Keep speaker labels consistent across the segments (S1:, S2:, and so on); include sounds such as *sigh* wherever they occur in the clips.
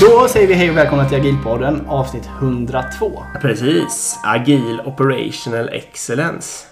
S1: Då säger vi hej och välkomna till Agilpodden avsnitt 102.
S2: Precis. Agil Operational Excellence.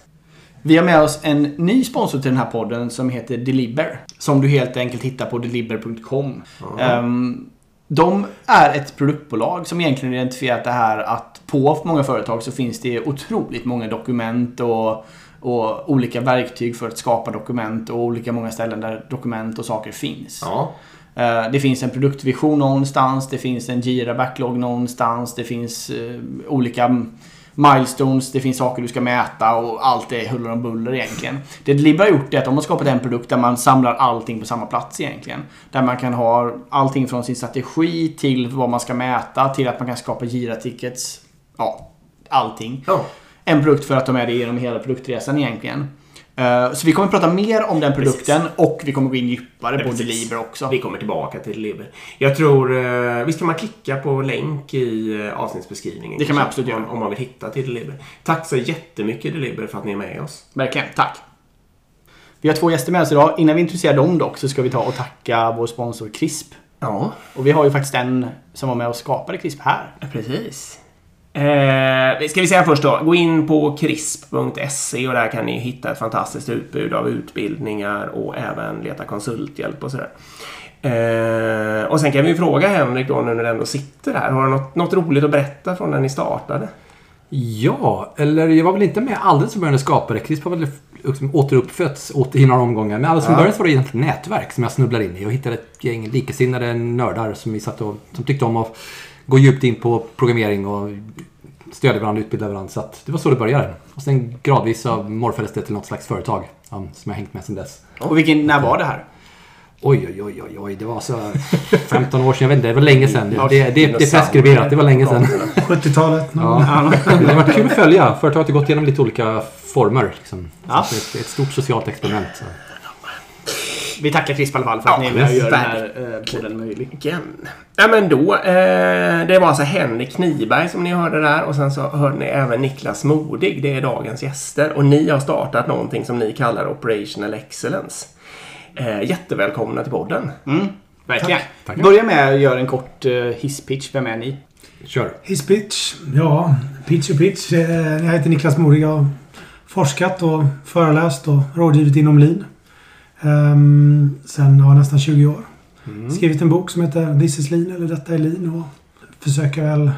S1: Vi har med oss en ny sponsor till den här podden som heter Deliver. Som du helt enkelt hittar på deliver.com. Ehm, de är ett produktbolag som egentligen identifierat det här att på många företag så finns det otroligt många dokument och, och olika verktyg för att skapa dokument och olika många ställen där dokument och saker finns.
S2: Ja.
S1: Eh, Det finns en produktvision någonstans, det finns en Jira Backlog någonstans, det finns eh, olika milestones, det finns saker du ska mäta och allt är huller om buller egentligen. Det Deliver har gjort är att de har skapat en produkt där man samlar allting på samma plats egentligen. Där man kan ha allting från sin strategi till vad man ska mäta till att man kan skapa Jira-tickets. Ja, allting.
S2: ja.
S1: En produkt för att de är det genom hela produktresan egentligen. Eh, Så vi kommer att prata mer om den produkten och vi kommer gå in djupare på
S2: Precis.
S1: Deliver också.
S2: Vi kommer tillbaka till Deliver. Jag tror... eh, Visst kan man klicka på länk i eh, avsnittsbeskrivningen?
S1: Det kan man absolut göra.
S2: Om, om man vill hitta till Deliver. Tack så jättemycket Deliver för att ni är med oss.
S1: Verkligen, tack. Vi har två gäster med oss idag. Innan vi introducerar dem dock så ska vi ta och tacka vår sponsor CRISP.
S2: Ja,
S1: Och vi har ju faktiskt en som var med och skapade CRISP här.
S2: precis. Eh, ska vi säga först då. Gå in på crisp.se och där kan ni hitta ett fantastiskt utbud av utbildningar och även leta konsulthjälp och sådär. Eh, och sen kan vi fråga Henrik då nu när du ändå sitter här. Har du något, något roligt att berätta från när ni startade?
S3: Ja, eller jag var väl inte med alldeles från början när jag skapade. Crisp har väl liksom återuppfötts åter i några omgångar. Men alldeles från
S2: Ja.
S3: början så var det egentligen ett nätverk som jag snubblade in i och hittade ett gäng likasinnade nördar som vi satt och som tyckte om att gå djupt in på programmering och stödja varandra, utbilda varandra. Så att det var så det började. Och sen gradvis så morfades det till något slags företag um, som jag hängt med sedan dess.
S1: Och vilken, när var det här?
S3: Oi, oj, oj, oj, oj. Det var så 15 år sedan. Jag vet inte, det var länge sedan.
S1: Ja,
S3: Det, det, det är preskriberat. Det var länge sedan.
S4: 70-talet.
S3: Ja. Det har varit kul att följa. Företaget har gått igenom lite olika former. Liksom.
S1: Ja.
S3: Är ett stort socialt experiment. Så.
S1: Vi tackar CRISP i alla fall för att
S2: Ja,
S1: ni är med och gör den här eh, podden möjlig.
S2: Igen. Ja men då. Eh, det var alltså Henrik Kniberg som ni hörde där och sen så hörde ni även Niklas Modig. Det är dagens gäster. Och ni har startat någonting som ni kallar Operational Excellence. Eh, jättevälkomna till podden.
S1: Mm, verkligen.
S3: Tack.
S1: Börja med att göra en kort uh, hisspitch. Vem är ni?
S3: Kör.
S4: His pitch. Ja, pitch och pitch. Eh, Jag heter Niklas Modig. Jag har forskat och föreläst och rådgivit inom lean. Um, sen ja, nästan 20 år. Skrivit en bok som heter This is lean eller Detta är lean och försöker väl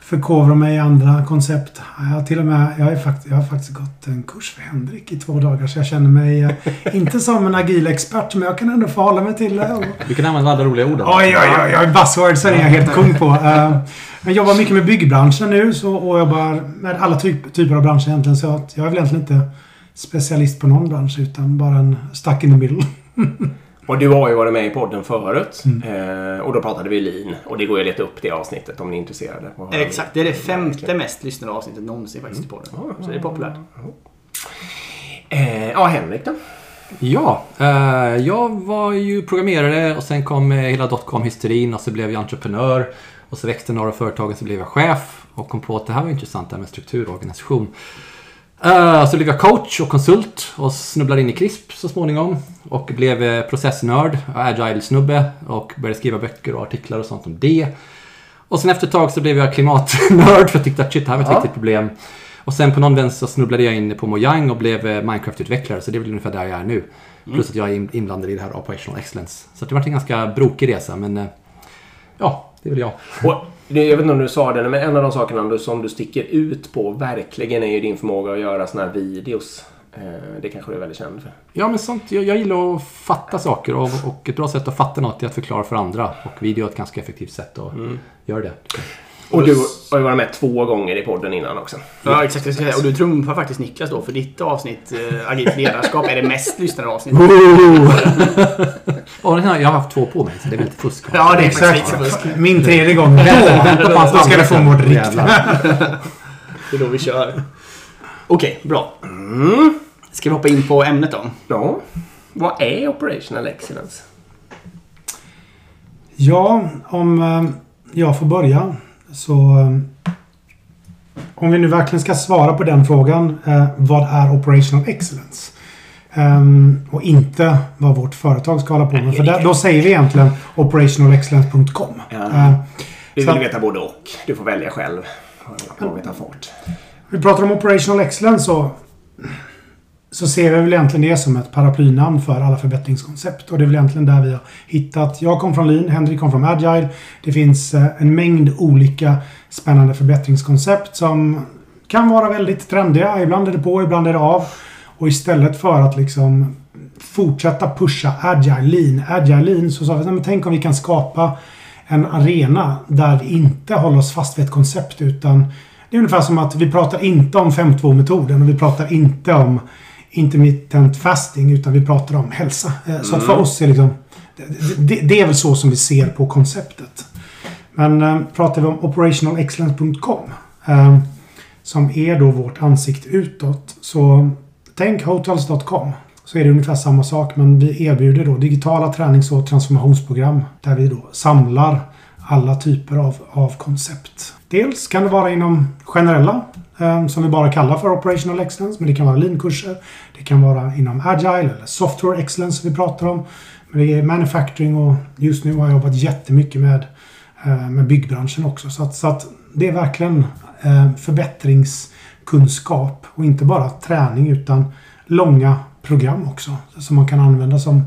S4: förkovra mig i andra koncept. Jag har till och med jag, är fakt, jag har faktiskt gått en kurs för Henrik i två dagar så jag känner mig eh, *laughs* inte som en agil expert men jag kan ändå förhålla mig till det. Och,
S3: Du kan använda alla roliga orden.
S4: Oj, oj, oj, oj. Buzzwordsen är jag helt kung på. *laughs* Jag jobbar mycket med byggbranschen nu så, och jobbar med alla typ, typer av branscher egentligen. Så att jag är väl egentligen inte specialist på någon bransch utan bara en stuck in the middle. *laughs*
S2: Och du har ju varit med i podden förut.
S1: Mm.
S2: Eh, och då pratade vi lean. Och det går ju att leta upp det avsnittet om ni är intresserade.
S1: Exakt, det är det femte mest lyssnade avsnittet någonsin faktiskt i podden. Så det är populärt.
S2: Eh, ja, Henrik då?
S3: Ja, eh, jag var ju programmerare och sen kom eh, hela dotcom-hysterin och så blev jag entreprenör. Och så växte några av företagen så blev jag chef och kom på att det här var intressant det här med struktur Eh, så blev jag coach och konsult och snubblade in i CRISP så småningom. Och blev eh, processnörd, agile-snubbe och började skriva böcker och artiklar och sånt om det. Och sen efter ett tag så blev jag klimatnörd för jag tyckte att shit, det här var ett
S2: Ja.
S3: viktigt problem. Och sen på någon vänster så snubblade jag in på Mojang och blev eh, Minecraft-utvecklare. Så det är väl ungefär där jag är nu. Plus att jag är in- inblandad i det här Operational Excellence. Så det har varit en ganska brokig resa, men ja, det är väl jag.
S2: Och jag vet inte om du sa det, men en av de sakerna som du sticker ut på verkligen är ju din förmåga att göra såna här videos. Eh, det kanske du är väldigt känd för.
S3: Ja, men sånt. Jag, jag gillar att fatta saker och, och ett bra sätt att fatta något är att förklara för andra. Och video är ett ganska effektivt sätt att göra det.
S2: Och du har ju varit med två gånger i podden innan också.
S1: Ja, exakt. Och du trumfar faktiskt Niklas då, för ditt avsnitt, eh, Agilt ledarskap, är det mest lyssnade avsnittet.
S3: Och *laughs* jag har haft två på mig, så det är väl lite fusk.
S1: Ja, det är
S4: Exakt.
S1: fusk.
S4: Min tredje gång. Då ska du få riktigt.
S3: Jävlar.
S1: Det är då vi kör. Okej, bra. Ska vi hoppa in på ämnet då?
S2: Ja. Vad är operational excellence?
S4: Ja, om eh, jag får börja så... eh, Om vi nu verkligen ska svara på den frågan. Eh, vad är Operational Excellence? Ehm, och inte vad vårt företag ska hålla på med. För där, då säger vi egentligen operationalexcellence.com.
S2: Ja.
S4: Ehm,
S2: Vi vill
S4: att-
S2: veta både och. Du får välja själv vad vi tar fart.
S4: Vi pratar om operational excellence så, så ser vi väl egentligen det som ett paraplynamn för alla förbättringskoncept. Och det är väl egentligen där vi har hittat. Jag kom från Lean, Henrik kom från Agile. Det finns eh, en mängd olika spännande förbättringskoncept som kan vara väldigt trendiga. Ibland är det på, ibland är det av. Och istället för att liksom fortsätta pusha Agile Lean, Agile Lean, så sa vi att men tänk om vi kan skapa en arena där vi inte håller oss fast vid ett koncept utan det är ungefär som att vi pratar inte om 5.2-metoden och vi pratar inte om intermittent fasting utan vi pratar om hälsa. Eh, Så att för oss är liksom det, det, är väl så som vi ser på konceptet. Men eh, pratar vi om operationalexcellence.com eh, som är då vårt ansikte utåt så tänk hotels.com så är det ungefär samma sak men vi erbjuder då digitala tränings och transformationsprogram där vi då samlar alla typer av, av koncept. Dels kan det vara inom generella Ehm, som vi bara kallar för operational excellence men det kan vara lean-kurser. Det kan vara inom agile eller software excellence som vi pratar om. Men det är manufacturing och just nu har jag jobbat jättemycket med, eh, med byggbranschen också. Så att, så att det är verkligen eh, förbättringskunskap och inte bara träning utan långa program också som man kan använda som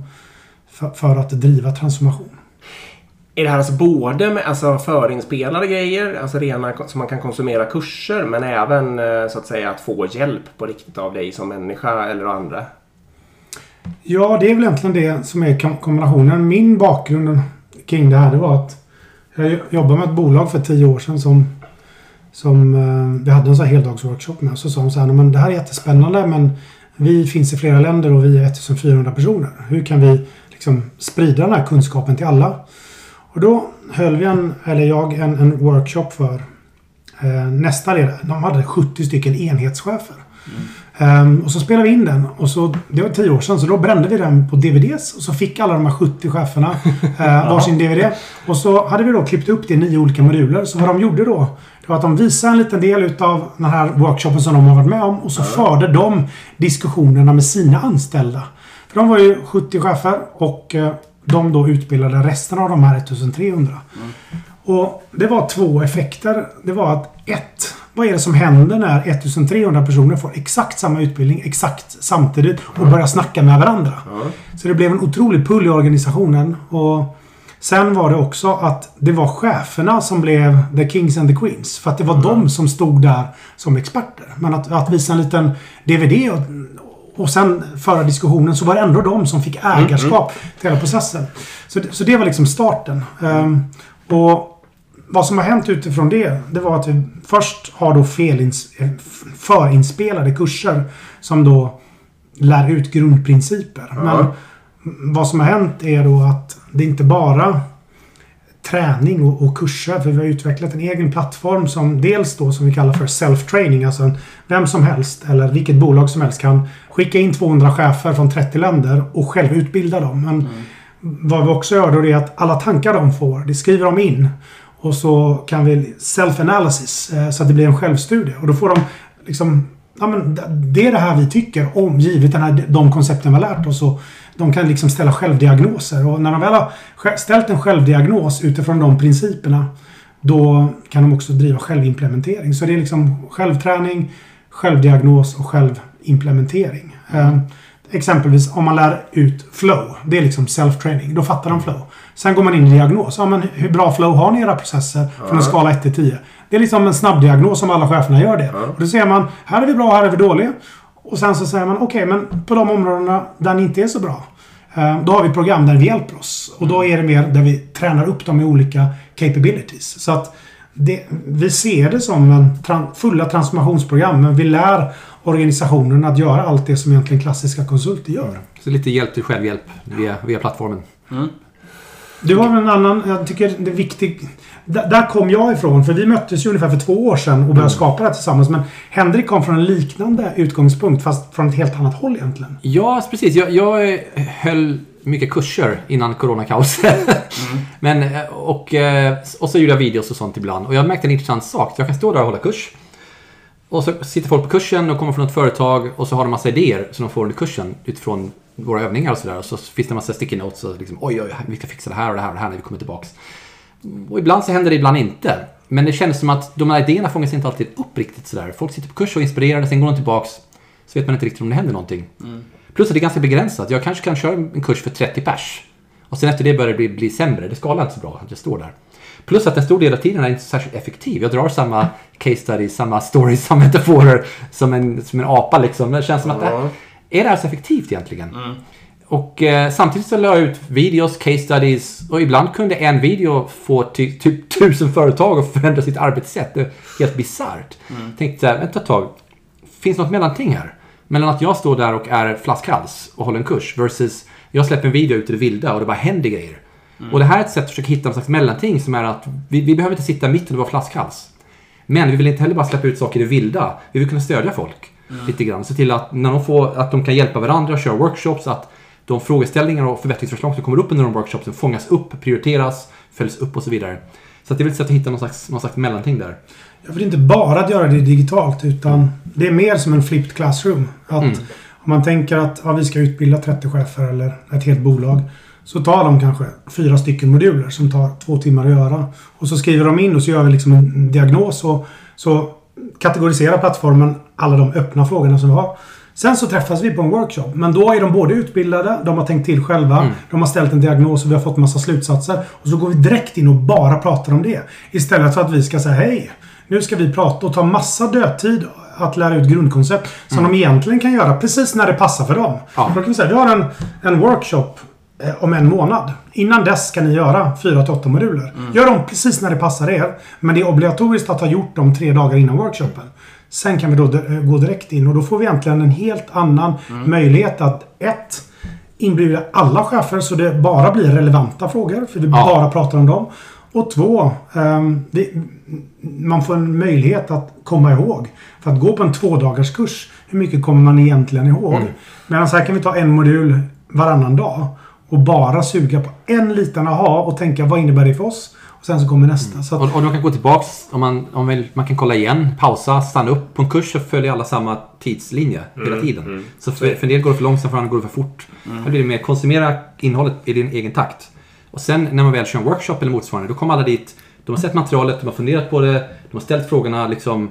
S4: för, för att driva transformation.
S2: Är det här alltså både med alltså förinspelade grejer, alltså rena som man kan konsumera kurser, men även eh, så att säga att få hjälp på riktigt av dig som människa eller andra?
S4: Ja, det är väl egentligen det som är kombinationen. Min bakgrund kring det här det var att jag jobbade med ett bolag för tio år sedan som, som eh, vi hade en sån här heldagsworkshop med. Så sa de så här, men det här är jättespännande men vi finns i flera länder och vi är 1400 personer. Hur kan vi liksom sprida den här kunskapen till alla? Och då höll vi en, eller jag, en, en workshop för eh, nästa led. De hade 70 stycken enhetschefer. Ehm, och så spelade vi in den. Och så, det var tio år sedan, så då brände vi den på DVDs. Och så fick alla de här 70 cheferna *laughs* eh, varsin DVD. Och så hade vi då klippt upp det i nio olika moduler. Så vad de gjorde då, det var att de visade en liten del utav den här workshopen som de har varit med om. Och så förde de diskussionerna med sina anställda. För de var ju 70 chefer och eh, de då utbildade resten av de här 1300. Och det var två effekter. Det var att ett, vad är det som händer när 1300 personer får exakt samma utbildning exakt samtidigt och börjar snacka med varandra? Så det blev en otrolig pull i organisationen. Och Sen var det också att det var cheferna som blev the kings and the queens. För att det var de som stod där som experter. Men att, att visa en liten DVD och, sen föra diskussionen så var det ändå de som fick ägarskap till hela processen. Så, så det var liksom starten. Ehm, och vad som har hänt utifrån det, det var att vi först har då felins, förinspelade kurser som då lär ut grundprinciper. Men vad som har hänt är då att det inte bara träning och, och kurser. För vi har utvecklat en egen plattform som dels då som vi kallar för self-training. Alltså en- vem som helst eller vilket bolag som helst kan skicka in 200 chefer från 30 länder och själv utbilda dem. Men vad vi också gör då är att alla tankar de får, det skriver de in. Och så kan vi self-analysis eh, så att det blir en självstudie. Och då får de liksom Ja, men det är det här vi tycker om, givet den här, de koncepten vi har lärt oss. Och de kan liksom ställa självdiagnoser. Och när de väl har ställt en självdiagnos utifrån de principerna då kan de också driva självimplementering. Så det är liksom självträning, självdiagnos och självimplementering. Eh, exempelvis om man lär ut flow. Det är liksom self-training. Då fattar de flow. Sen går man in i diagnos. Ja, men hur bra flow har ni i era processer från en skala 1 till 10? Det är liksom en snabbdiagnos om alla cheferna gör det. Och då säger man, här är vi bra, här är vi dåliga. Och sen så säger man, okej, men på de områdena där ni inte är så bra. eh, Då har vi program där vi hjälper oss. Och då är det mer där vi tränar upp dem i olika capabilities. Så att det, vi ser det som en tran, fulla transformationsprogram. Men vi lär organisationen att göra allt det som egentligen klassiska konsulter gör.
S3: Så lite hjälp till självhjälp via, via plattformen.
S4: Du har en annan, jag tycker det är viktigt. Där, kom jag ifrån, för vi möttes ju ungefär för två år sedan och började skapa det här tillsammans. Men Henrik kom från en liknande utgångspunkt, fast från ett helt annat håll egentligen.
S3: Ja, precis. Jag, jag höll mycket kurser innan coronakaoset. *laughs* Men, eh, och, eh, och så gjorde jag videos och sånt ibland. Och jag märkte en intressant sak. Jag kan stå där och hålla kurs. Och så sitter folk på kursen och kommer från ett företag och så har de massa idéer som de får under kursen utifrån våra övningar och sådär. Och så finns det en massa sticky notes och liksom oj, oj, vi ska fixa det här och det här och det här när vi kommer tillbaks. Och ibland så händer det, ibland inte. Men det känns som att de här idéerna fångas inte alltid upp riktigt sådär. Folk sitter på kurs och är inspirerade, sen går de tillbaks. Så vet man inte riktigt om det händer någonting. Plus att det är ganska begränsat. Jag kanske kan köra en kurs för 30 pers. Och sen efter det börjar det bli, bli sämre. Det skalar inte så bra att jag står där. Plus att en stor del av tiden är inte särskilt effektiv. Jag drar samma case studies, samma stories, *laughs* samma metaforer som en, som en apa liksom. Det känns som att det,
S2: Ja.
S3: Är det så effektivt egentligen? Och eh, samtidigt så la jag ut videos, case studies och ibland kunde en video få ty, typ *laughs* tusen företag att förändra sitt arbetssätt. Det är helt bisarrt. Tänkte så här, vänta ett tag. Finns något mellanting här? Mellan att jag står där och är flaskhals och håller en kurs versus jag släpper en video ut i det vilda och det bara händer grejer. Och det här är ett sätt att försöka hitta någon slags mellanting som är att vi, vi behöver inte sitta mitt och vara flaskhals. Men vi vill inte heller bara släppa ut saker i det vilda. Vi vill kunna stödja folk lite grann. Se till att, när de får, att de kan hjälpa varandra, köra workshops, att de frågeställningar och förbättringsförslag som kommer upp under de workshopsen fångas upp, prioriteras, följs upp och så vidare. Så det är väl ett sätt att hitta någon slags, någon slags mellanting där.
S4: Jag vill inte bara att göra det digitalt utan det är mer som en flipped classroom. Att
S3: Mm.
S4: Om man tänker att ja, vi ska utbilda 30 chefer eller ett helt bolag. Så tar de kanske fyra stycken moduler som tar två timmar att göra. Och så skriver de in och så gör vi liksom en diagnos och så kategoriserar plattformen alla de öppna frågorna som vi har. Sen så träffas vi på en workshop. Men då är de både utbildade, de har tänkt till själva, de har ställt en diagnos och vi har fått massa slutsatser. Och så går vi direkt in och bara pratar om det. Istället för att vi ska säga hej. Nu ska vi prata och ta massa dödtid att lära ut grundkoncept som de egentligen kan göra precis när det passar för dem.
S3: Ja.
S4: Då kan vi säga, vi har en, en workshop om en månad. Innan dess ska ni göra 4-8 moduler. Gör dem precis när det passar er. Men det är obligatoriskt att ha gjort dem tre dagar innan workshopen. Sen kan vi då eh, gå direkt in och då får vi egentligen en helt annan möjlighet att ett Inbjuda alla chefer så det bara blir relevanta frågor. För vi
S3: Ja.
S4: bara pratar om dem. Och två, ehm, det, man får en möjlighet att komma ihåg. För att gå på en tvådagars kurs, hur mycket kommer man egentligen ihåg?
S3: Mm.
S4: Medan här kan vi ta en modul varannan dag. Och bara suga på en liten aha och tänka vad innebär det för oss? Och sen så kommer nästa. Så att,
S3: Och, och de kan gå tillbaks, om man, om vill, man kan kolla igen, pausa, stanna upp. På en kurs så följer alla samma tidslinje hela tiden. Så för, för en del går det för långsamt, för andra går det för fort. Här blir det mer konsumera innehållet i din egen takt. Och sen när man väl kör en workshop eller motsvarande, då kommer alla dit. De har sett materialet, de har funderat på det, de har ställt frågorna liksom.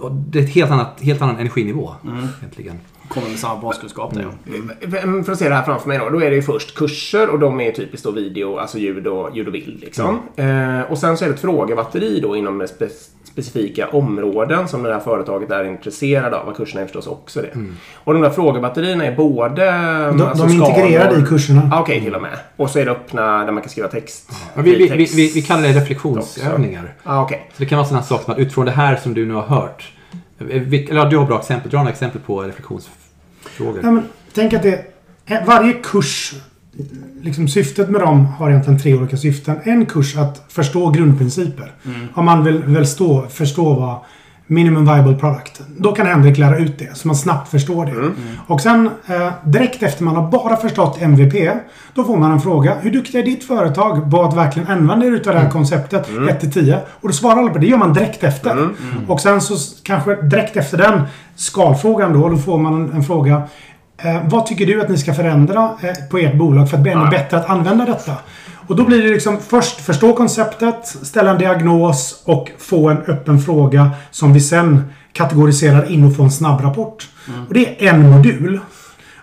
S3: Och det är ett helt annat, helt annan energinivå egentligen.
S1: Kommer med samma baskunskap där ja.
S2: Mm, För att se det här framför mig då. Då är det ju först kurser och de är typiskt då video, alltså ljud och, ljud och bild. Liksom. Eh, och sen så är det ett frågebatteri då inom spe specifika områden som det här företaget är intresserad av. Och kurserna är förstås också det. Och de där frågebatterierna är både...
S4: de,
S2: alltså
S4: de är integrerade i kurserna.
S2: Ah, Okej, till och med. Och så är det öppna där man kan skriva text.
S3: Ja, vi, vi, vi, vi, kallar det reflektionsövningar.
S2: Ah, Okej.
S3: Så det kan vara sådana saker som att utifrån det här som du nu har hört. Eh, Eller du har bra exempel. Dra några exempel på reflektionsfrågor.
S4: Ja, men, tänk att det... Varje kurs... Liksom syftet med dem har egentligen tre olika syften. En kurs att förstå grundprinciper. Om man vill, vill stå, förstå vad minimum viable product. Då kan Henrik lära ut det, så man snabbt förstår det. Och sen eh, direkt efter man har bara förstått MVP, då får man en fråga. Hur duktig är ditt företag på att verkligen använda er utav det här konceptet 1-10? Och då svarar alla på det. Det gör man direkt efter. Och sen så kanske direkt efter den skalfrågan då, då får man en, en fråga. Eh, vad tycker du att ni ska förändra eh, på ert bolag för att bli ännu bättre att använda detta? Och då blir det liksom först förstå konceptet, ställa en diagnos och få en öppen fråga som vi sen kategoriserar in och får en snabb rapport. Och det är en modul.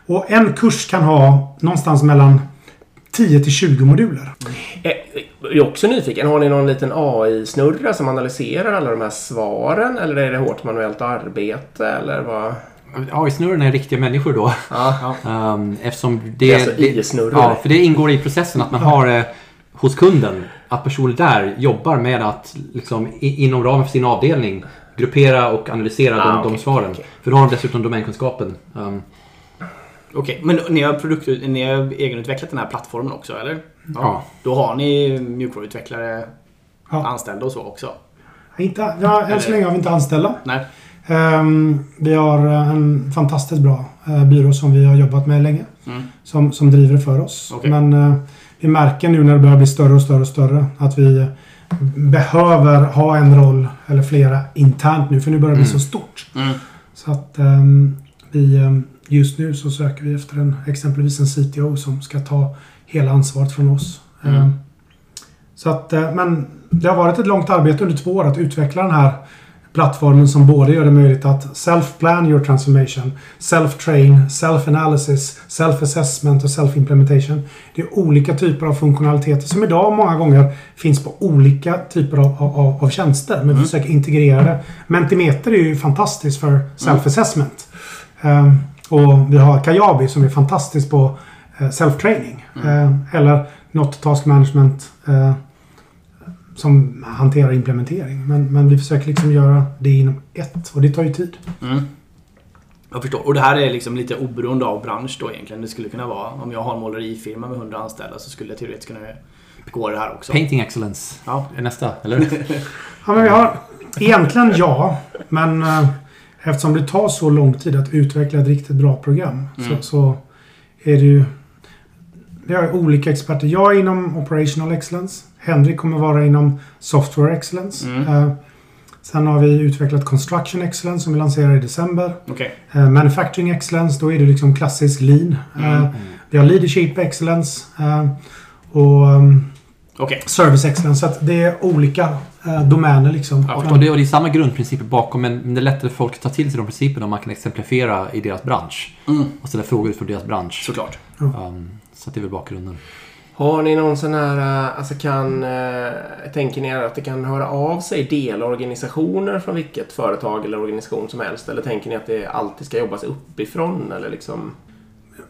S4: Och en kurs kan ha någonstans mellan 10 till 20 moduler.
S2: Eh, Jag är också nyfiken. Har ni någon liten AI-snurra som analyserar alla de här svaren? Eller är det hårt manuellt arbete? Eller vad?
S3: AI-snurrorna är riktiga människor då.
S2: Ja.
S3: Um, *laughs* eftersom det...
S2: Det är alltså AI-snurror.
S3: Ja, för det ingår i processen att man har det hos kunden. Att personer där jobbar med att liksom, i, inom ramen för sin avdelning gruppera och analysera
S2: Ah,
S3: de, de svaren.
S2: okej.
S3: För då har de dessutom domänkunskapen. Um,
S1: Okej, men ni har, produkt, ni har egenutvecklat den här plattformen också eller?
S3: Ja.
S1: Då har ni mjukvaruutvecklare
S4: Ja.
S1: anställda och så också?
S4: Inte, ja, än så länge har vi inte anställda.
S1: Nej.
S4: Ehm, vi har eh, en fantastiskt bra eh, byrå som vi har jobbat med länge.
S1: Mm.
S4: Som, som driver för oss.
S1: Okej.
S4: Men eh, vi märker nu när det börjar bli större och större och större att vi, behöver ha en roll eller flera internt nu för nu börjar det bli så stort.
S1: Mm.
S4: Så att ehm, vi ehm, just nu så söker vi efter en, exempelvis en CTO som ska ta hela ansvaret från oss.
S1: Mm.
S4: Ehm, så att, men det har varit ett långt arbete under två år att utveckla den här plattformen som både gör det möjligt att self-plan your transformation, self-train, self-analysis, self-assessment och self-implementation. Det är olika typer av funktionaliteter som idag många gånger finns på olika typer av, av, av tjänster. Men vi försöker integrera det. Mentimeter är ju fantastiskt för self-assessment. Ehm, och vi har Kajabi som är fantastiskt på eh, self-training. Ehm, eller något task management eh, som hanterar implementering. Men, men vi försöker liksom göra det inom ett och det tar ju tid.
S1: Mm. Jag förstår. Och det här är liksom lite oberoende av bransch då egentligen. Det skulle kunna vara, om jag har en målerifirma med 100 anställda så skulle jag teoretiskt kunna gå det här också.
S3: Painting excellence
S1: Ja.
S3: är nästa, eller? *laughs*
S4: Ja, men vi har egentligen ja, men eh, eftersom det tar så lång tid att utveckla ett riktigt bra program
S1: Mm.
S4: så, så är det ju... Vi har olika experter. Jag är inom Operational Excellence. Henrik kommer vara inom Software Excellence.
S1: Mm.
S4: Eh, sen har vi utvecklat Construction Excellence som vi lanserar i december.
S1: Okej.
S4: Eh, Manufacturing Excellence, då är det liksom klassisk lean. Eh,
S1: Mm.
S4: Vi har Leadership Excellence. och ehm,
S1: Okej.
S4: Service Excellence. Så att det är olika domäner liksom.
S1: Ja,
S3: Och det, och det är samma grundprinciper bakom men det är lättare för folk att ta till sig de principerna om man kan exemplifiera i deras bransch.
S1: Mm.
S3: Och ställa frågor utifrån deras bransch.
S1: Såklart.
S3: Um, så att det är väl bakgrunden.
S2: Har ni någon sån här, eh, alltså kan, eh, tänker ni att det kan höra av sig delorganisationer från vilket företag eller organisation som helst? Eller tänker ni att det alltid ska jobbas uppifrån eller liksom?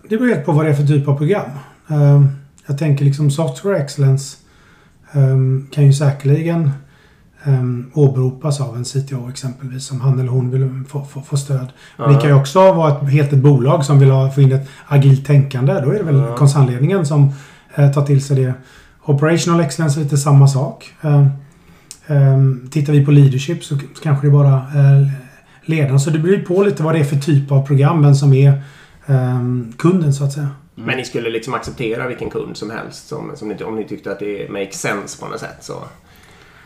S4: Det beror helt på vad det är för typ av program. Ehm, jag tänker liksom Software Excellence ehm, kan ju säkerligen um, åberopas av en CTO exempelvis om han eller hon vill få, få, få stöd. Men det kan ju också vara ett, helt ett bolag som vill ha, få in ett agilt tänkande. Då är det väl
S2: Ja.
S4: koncernledningen som eh, tar till sig det. Operational Excellence är lite samma sak. Ehm, ehm, tittar vi på leadership så, kanske det är bara eh, ledaren. Så det beror på lite vad det är för typ av program, vem som är kunden så att säga.
S2: Men ni skulle liksom acceptera vilken kund som helst som, som ni, om ni tyckte att det makes sense på något sätt så?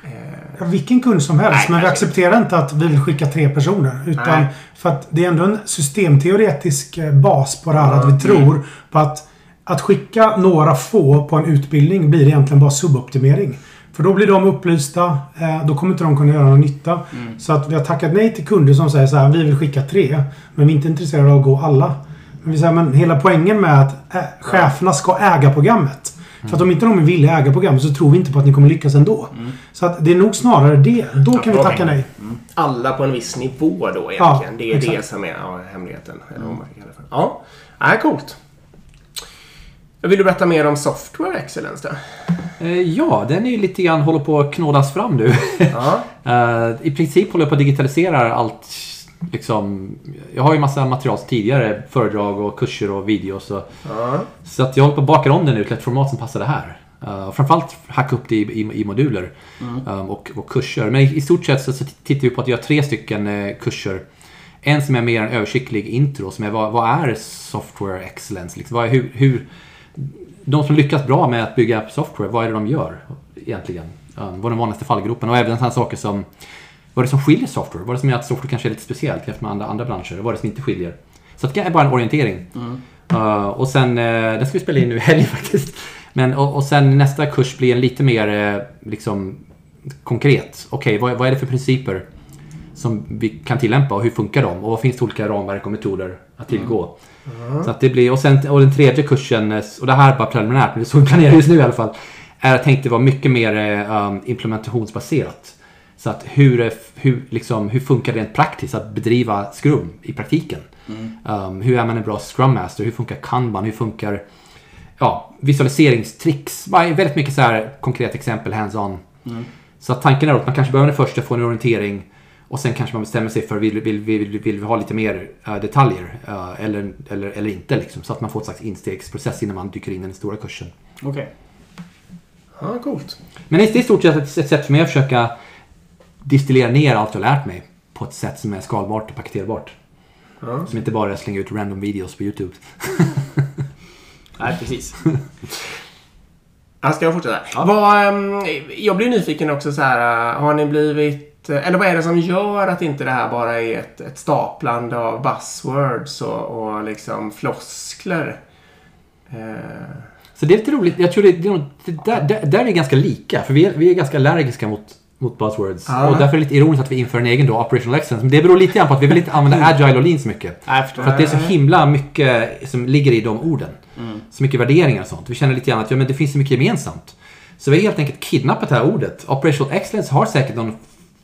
S2: Eh,
S4: Ja, vilken kund som helst.
S2: Nej,
S4: men vi
S2: nej.
S4: accepterar inte att vi vill skicka tre personer. Utan
S2: Nej.
S4: för att det är ändå en systemteoretisk eh, bas på det här.
S2: Ja,
S4: Att vi tror på att att skicka några få på en utbildning blir egentligen bara suboptimering. För då blir de upplysta. Eh, då kommer inte de kunna göra någon nytta. Så att vi har tackat nej till kunder som säger så här. Vi vill skicka tre. Men vi är inte intresserade av att gå alla. Men vi säger, men hela poängen med att äh, cheferna ska äga programmet. För att om inte de är villiga äga programmet så tror vi inte på att ni kommer lyckas ändå. Så att det är nog snarare det. Då kan vi tacka nej.
S2: alla på en viss nivå då egentligen.
S4: Ja,
S2: det är det
S4: exakt.
S2: som är ja, hemligheten. Eller vad man det för. Ja, äh, coolt. Vill du berätta mer om Software Excellence då?
S3: Eh, ja, den är ju lite grann håller på att knådas fram nu.
S2: Ja. *laughs*
S3: Eh, I princip håller jag på att digitalisera allt. Liksom, jag har ju massa material tidigare. Föredrag och kurser och videos. Och,
S2: ja.
S3: så att jag håller på att baka om den nu till ett format som passar det här. Uh, framförallt hacka upp det i, i, i moduler um, och, och kurser. Men i, i stort sett så, så tittar vi på att göra tre stycken eh, kurser. En som är mer en översiktlig intro, som är vad, vad är software excellence? Liksom, vad är, hur, hur, de som lyckas bra med att bygga software, vad är det de gör egentligen? Um, vad är den vanligaste fallgropen? Och även sådana saker som vad är det som skiljer software? Vad är det som gör att software kanske är lite speciellt jämfört med andra, andra branscher? Vad är det som inte skiljer? Så det är bara en orientering. Uh, och sen, uh, den ska vi spela in nu i helgen *laughs* faktiskt. Men, och, och sen nästa kurs blir en lite mer eh, liksom, konkret. Okej, vad, vad är det för principer som vi kan tillämpa och hur funkar de? Och vad finns det olika ramverk och metoder att tillgå? Så att det blir, och, sen, och den tredje kursen, eh, och det här är bara preliminärt, men det är så vi planerar just nu i alla fall. Är jag tänkte vara mycket mer eh, um, implementationsbaserat. Så att hur, eh, hur, liksom, hur funkar det rent praktiskt att bedriva Scrum i praktiken? Um, hur är man en bra Scrum Master? Hur funkar Kanban? Hur funkar ja, visualiseringstricks? Väldigt mycket så här konkreta exempel, hands-on. Så att tanken är att man kanske behöver den första, få en orientering och sen kanske man bestämmer sig för vill, vill, vill, vill, vill vi ha lite mer eh, detaljer eh, eller, eller, eller inte. Liksom, så att man får ett slags instegsprocess innan man dyker in i den stora kursen.
S1: Okej.
S2: ja, coolt.
S3: Men det är i stort sett ett, ett sätt för mig att försöka distillera ner allt jag lärt mig på ett sätt som är skalbart och paketerbart.
S2: Ja.
S3: Som inte bara är slänga ut random videos på YouTube. *laughs*
S1: Nej, precis. *laughs*
S2: Ska jag fortsätta?
S1: Ja.
S2: Vad, ehm, jag blir nyfiken också så här. eh, Har ni blivit... eh, Eller vad är det som gör att inte det här bara är ett, ett staplande av buzzwords och, och liksom floskler? Eh,
S3: Så det är lite roligt. Jag tror det, det, är nog- det där, där, där är vi ganska lika. För vi är, vi är ganska allergiska mot, mot buzzwords.
S2: Ja.
S3: Och därför är det lite ironiskt att vi inför en egen då, operational excellence. Men det beror lite grann på att vi vill inte använda agile och lean så mycket.
S1: Förstår.
S3: För att det är så himla mycket som ligger i de orden.
S1: Mm.
S3: Så mycket värderingar och sånt. Vi känner lite grann att ja, men det finns så mycket gemensamt. Så vi har helt enkelt kidnappat det här ordet. Operational excellence har säkert någon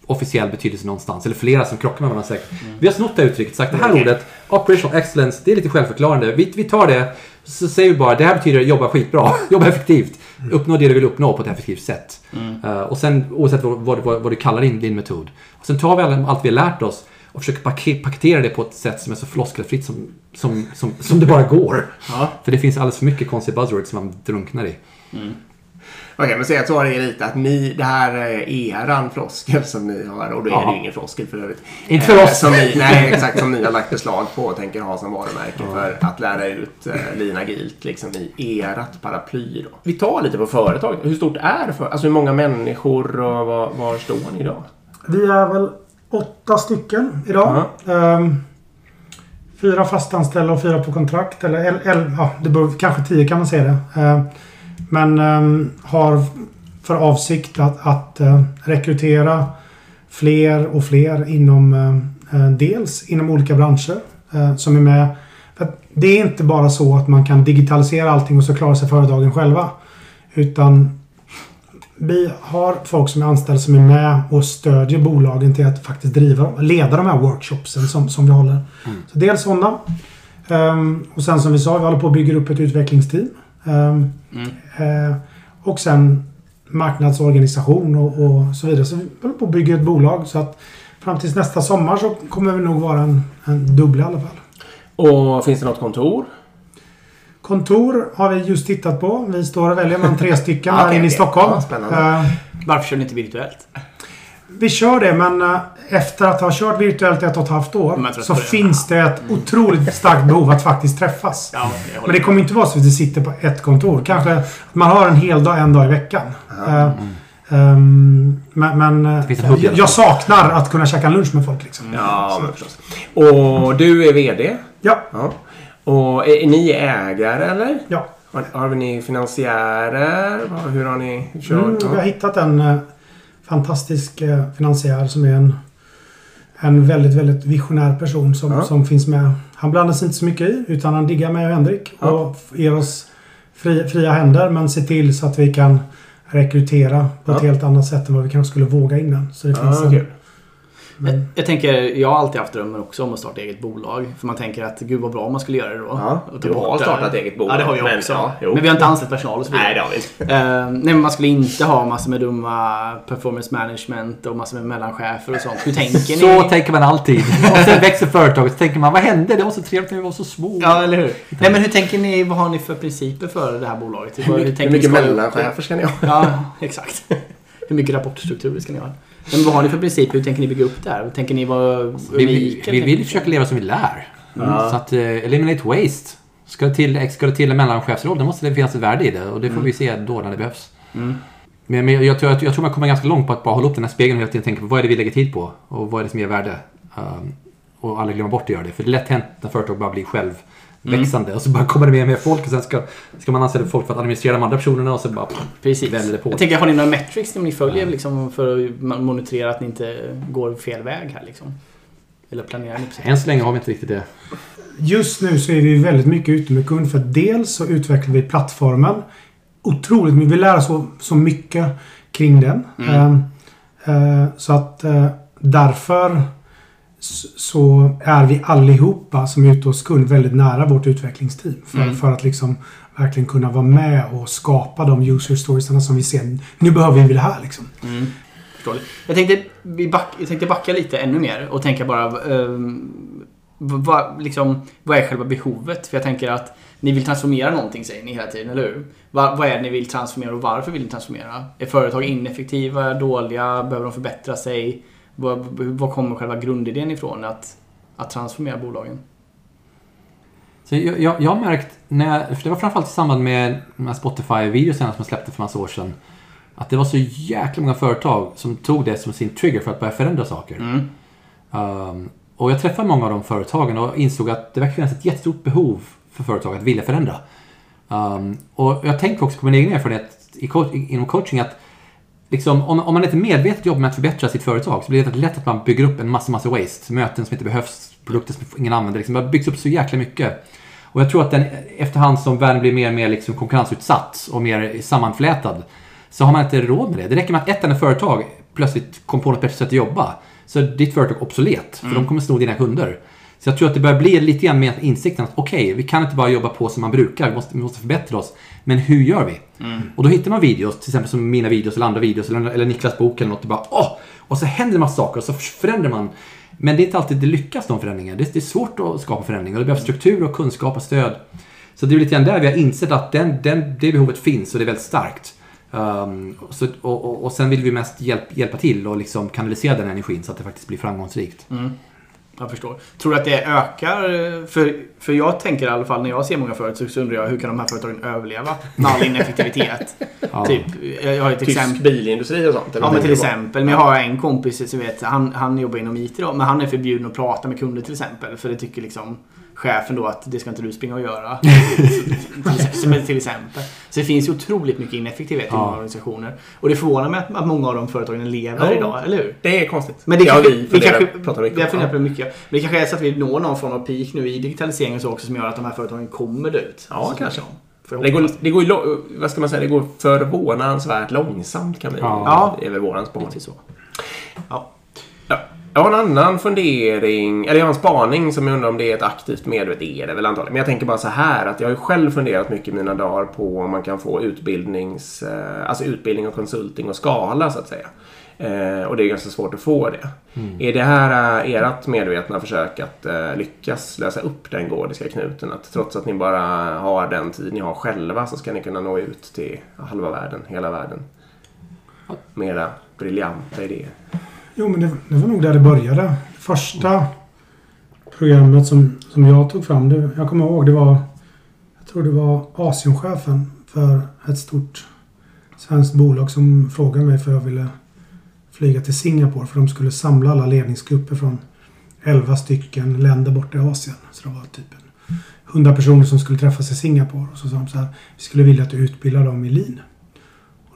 S3: officiell betydelse någonstans. Eller flera som krockar med varandra säkert. Vi har snott det här uttrycket. Sagt det här ordet, operational excellence, det är lite självförklarande. Vi, vi tar det, så säger vi bara det här betyder jobba skitbra, *laughs* jobba effektivt. Uppnå det du vill uppnå på ett effektivt sätt. Eh, och sen oavsett vad, vad, vad, vad du kallar din, din metod. Och sen tar vi all- allt vi har lärt oss och försöker pake- paketera det på ett sätt som är så floskelfritt som, som, som, som det bara går.
S2: ja.
S3: För det finns alldeles för mycket konstiga buzzwords som man drunknar i.
S2: Okej, men säg att så är det lite att ni, det här är eran floskel som ni har, och då är
S3: Ja.
S2: det ju ingen floskel för övrigt.
S3: Inte för
S2: Eh,
S3: oss.
S2: Som ni, nej, exakt. Som ni har lagt beslag på och tänker ha som varumärke för att lära ut eh, Lean Agilt liksom i ert paraply då. Vi tar lite på företaget. Hur stort är det för? Alltså hur många människor och var, var står ni idag?
S4: Vi är väl åtta stycken idag. Ehm, fyra fastanställda och fyra på kontrakt. Eller, el, el, ja, det beror, kanske tio kan man säga det. Ehm, men ehm, har för avsikt att, att eh, rekrytera fler och fler inom eh, dels inom olika branscher eh, som är med. Det är inte bara så att man kan digitalisera allting och så klarar sig företagen själva. Utan vi har folk som är anställda som är med och stödjer bolagen till att faktiskt driva leda de här workshopsen som, som vi håller. Så dels sådana. Ehm, och sen som vi sa, vi håller på att bygga upp ett utvecklingsteam. Ehm,
S1: Mm.
S4: eh, och sen marknadsorganisation och, och så vidare. Så vi håller på att bygga ett bolag. Så att fram tills nästa sommar så kommer vi nog vara en, en dubbel i alla fall.
S2: Och finns det något kontor?
S4: Kontor har vi just tittat på. Vi står och väljer mellan tre stycken *laughs*
S2: Ah,
S4: här
S2: okej,
S4: inne i. Stockholm.
S2: Ja, spännande.
S4: Eh,
S1: Varför kör ni inte virtuellt?
S4: Vi kör det, men eh, efter att ha kört virtuellt i ett och ett halvt år så
S1: det-
S4: finns det ett otroligt starkt behov att faktiskt träffas.
S1: Ja,
S4: Men det kommer inte vara så att vi sitter på ett kontor. Kanske att man har en hel dag, en dag i veckan. Eh, ehm, men men eh, jag, jag saknar att kunna käka lunch med folk. Liksom.
S2: Ja, men förstås. Och du är VD?
S4: Ja,
S2: Ja. Och är, är ni ägare eller?
S4: ja.
S2: Har, har ni finansiärer? Hur har ni kört?
S4: Mm, vi har hittat en fantastisk eh, finansiär som är en, en väldigt, väldigt visionär person som,
S2: Ja.
S4: som finns med. Han blandar sig inte så mycket i utan han diggar mig och Henrik
S2: Ja.
S4: och ger oss fria, fria händer men ser till så att vi kan rekrytera på ett
S2: Ja.
S4: helt annat sätt än vad vi kanske skulle våga innan. Så det finns en,
S2: kul.
S4: Men,
S1: Jag tänker, jag har alltid haft drömmen också om att starta eget bolag. För man tänker att gud vad bra om man skulle göra det då.
S2: Ja,
S1: Och
S2: du har startat eget bolag.
S1: Ja, det har jag
S2: men,
S1: också.
S2: ja,
S1: men vi har inte anställt personal och så vidare.
S2: Nej, det har vi inte.
S1: Eh, nej, men man skulle inte ha massor med dumma performance management och massor med mellanchefer och sånt. Hur tänker ni?
S3: Så tänker man alltid. *laughs* Och sen växer företaget så tänker man, vad hände? Det var så trevligt när vi var så små.
S1: Ja, eller hur? Nej, men hur tänker ni? Vad har ni för principer för det här bolaget? Hur,
S2: Hur
S1: tänker
S2: mycket mellanchefer ska ni ha?
S1: Ja, exakt. Hur mycket rapportstrukturer ska ni ha? Men vad har ni för principer? Hur tänker ni bygga upp det här? Tänker ni vara
S3: Vi, vi,
S1: unika?
S3: vi
S1: Tänker
S3: vill
S1: ni?
S3: försöka leva som vi lär.
S2: Ja.
S3: Så att, eh, eliminate waste. Ska det, till, ska det till en mellanchefsroll, då måste det finnas ett värde i det. Och det får vi se då när det behövs.
S1: Mm.
S3: Men, men jag, tror, jag, jag tror man kommer ganska långt på att bara hålla upp den här spegeln och hela tiden tänka på vad är det vi lägger tid på? Och vad är det som ger värde? Um, och aldrig glömma bort att göra det. För det är lätt hänt när företag bara blir självväxande. Och så bara kommer det mer och mer folk och sen ska, ska man anställa folk för att administrera de andra personerna och så bara...
S1: Precis.
S3: Väljer det på.
S1: Jag tänker, har ni några metrics som ni följer liksom, för att monitorera att ni inte går fel väg här? Liksom? Eller planerar ni sätt?
S3: Än så länge har vi inte riktigt det.
S4: Just nu så är vi väldigt mycket ute med kund för att dels så utvecklar vi plattformen otroligt mycket. Vi lär oss så, så mycket kring den.
S1: Mm.
S4: Ehm, eh, så att eh, därför så är vi allihopa som är ute hos kund väldigt nära vårt utvecklingsteam. För,
S1: Mm.
S4: för att liksom verkligen kunna vara med och skapa de user storiesarna som vi ser. Nu behöver vi det här liksom.
S1: Mm. Jag tänkte, vi back, jag tänkte backa lite ännu mer och tänka bara... Um, vad, liksom, vad är själva behovet? För jag tänker att ni vill transformera någonting säger ni hela tiden, eller hur? Vad, vad är det ni vill transformera och varför vill ni transformera? Är företag ineffektiva, dåliga, behöver de förbättra sig? Vad, vad kommer själva grundidén ifrån att, att transformera bolagen?
S3: Så jag, jag, jag har märkt när jag, för det var framförallt i samband med de här Spotify-videorna som jag släppte för massa år sedan. Att det var så jäkla många företag som tog det som sin trigger för att börja förändra saker.
S1: Mm.
S3: Um, och jag träffade många av de företagen och insåg att det verkar finnas ett jättestort behov för företag att vilja förändra. Um, och jag tänker också på min egen erfarenhet i inom coaching att liksom, om, om man inte medvetet jobbar med att förbättra sitt företag så blir det lätt att man bygger upp en massa, massa waste. Möten som inte behövs, produkter som ingen använder. Liksom, det byggs upp så jäkla mycket. Och jag tror att den, efterhand som världen blir mer och mer liksom konkurrensutsatt och mer sammanflätad så har man inte råd med det. Det räcker med att ett enda företag plötsligt kom på något bättre sätt att jobba. Så är ditt företag obsolet, för de kommer sno dina kunder. Så jag tror att det börjar bli lite grann med insikten att okej, okay, vi kan inte bara jobba på som man brukar, vi måste, vi måste förbättra oss. Men hur gör vi?
S1: Mm.
S3: Och då hittar man videos, till exempel som mina videos eller andra videos eller, eller Niklas bok eller något. Och, bara, åh! och så händer det massa saker och så förändrar man. Men det är inte alltid det lyckas de förändringarna. Det, det är svårt att skapa förändringar. Det behövs struktur och kunskap och stöd. Så det är lite grann där vi har insett att den, den, det behovet finns och det är väldigt starkt. Um, så, och, och, och, sen vill vi mest hjälp, hjälpa till och liksom kanalisera den energin så att det faktiskt blir framgångsrikt.
S1: Mm. Jag förstår. Tror du att det ökar? För, för jag tänker i alla fall när jag ser många företag så undrar jag hur kan de här företagen överleva med all ineffektivitet? *laughs*
S3: Ja.
S1: Typ, jag har ett
S2: Tysk
S1: exempel.
S2: bilindustri och sånt? eller
S1: Ja men till exempel. Men jag har en kompis som vet, han, han jobbar inom IT då, men han är förbjuden att prata med kunder till exempel. För det tycker liksom chefen då att det ska inte du springa och göra. *laughs* till, till exempel. Så det finns ju otroligt mycket ineffektivitet i
S3: Ja.
S1: många organisationer. Och det förvånar mig att, många av de företagen lever
S2: Ja.
S1: idag, eller hur?
S2: Det är konstigt.
S1: Men det
S2: ja, vi
S1: vi
S2: funderar,
S1: kanske,
S2: pratar mycket
S1: vi
S2: om.
S1: det mycket. Men det kanske är så att vi når någon form av peak nu i digitaliseringen så också som gör att de här företagen kommer ut.
S2: Ja,
S1: Så
S2: kanske. Det går, det går, vad ska man säga, det går förvånansvärt långsamt kan vi
S3: Ja.
S2: Det är väl våran spaning.
S1: Ja.
S2: Ja. Jag har en annan fundering, eller jag har en spaning som jag undrar om det är ett aktivt medvetet, det är det väl antagligen. Men jag tänker bara så här att jag har ju själv funderat mycket i mina dagar på om man kan få utbildnings, eh, alltså utbildning och konsulting och skala så att säga. Eh, och det är ganska svårt att få det. Är det här eh, ert medvetna försök att lyckas lösa upp den gordiska knuten? Att trots att ni bara har den tid ni har själva så ska ni kunna nå ut till halva världen, hela världen. Mera briljanta idéer.
S4: Jo, men det, det var nog där det började. Det första programmet som, som jag tog fram, det, jag kommer ihåg, det var... Jag tror det var Asienchefen för ett stort svenskt bolag som frågade mig för jag ville flyga till Singapore för de skulle samla alla ledningsgrupper från 11 stycken länder borta i Asien. Så det var typ 100 personer som skulle träffas i Singapore. Och så sa de så här, vi skulle vilja att du utbildar dem i lean.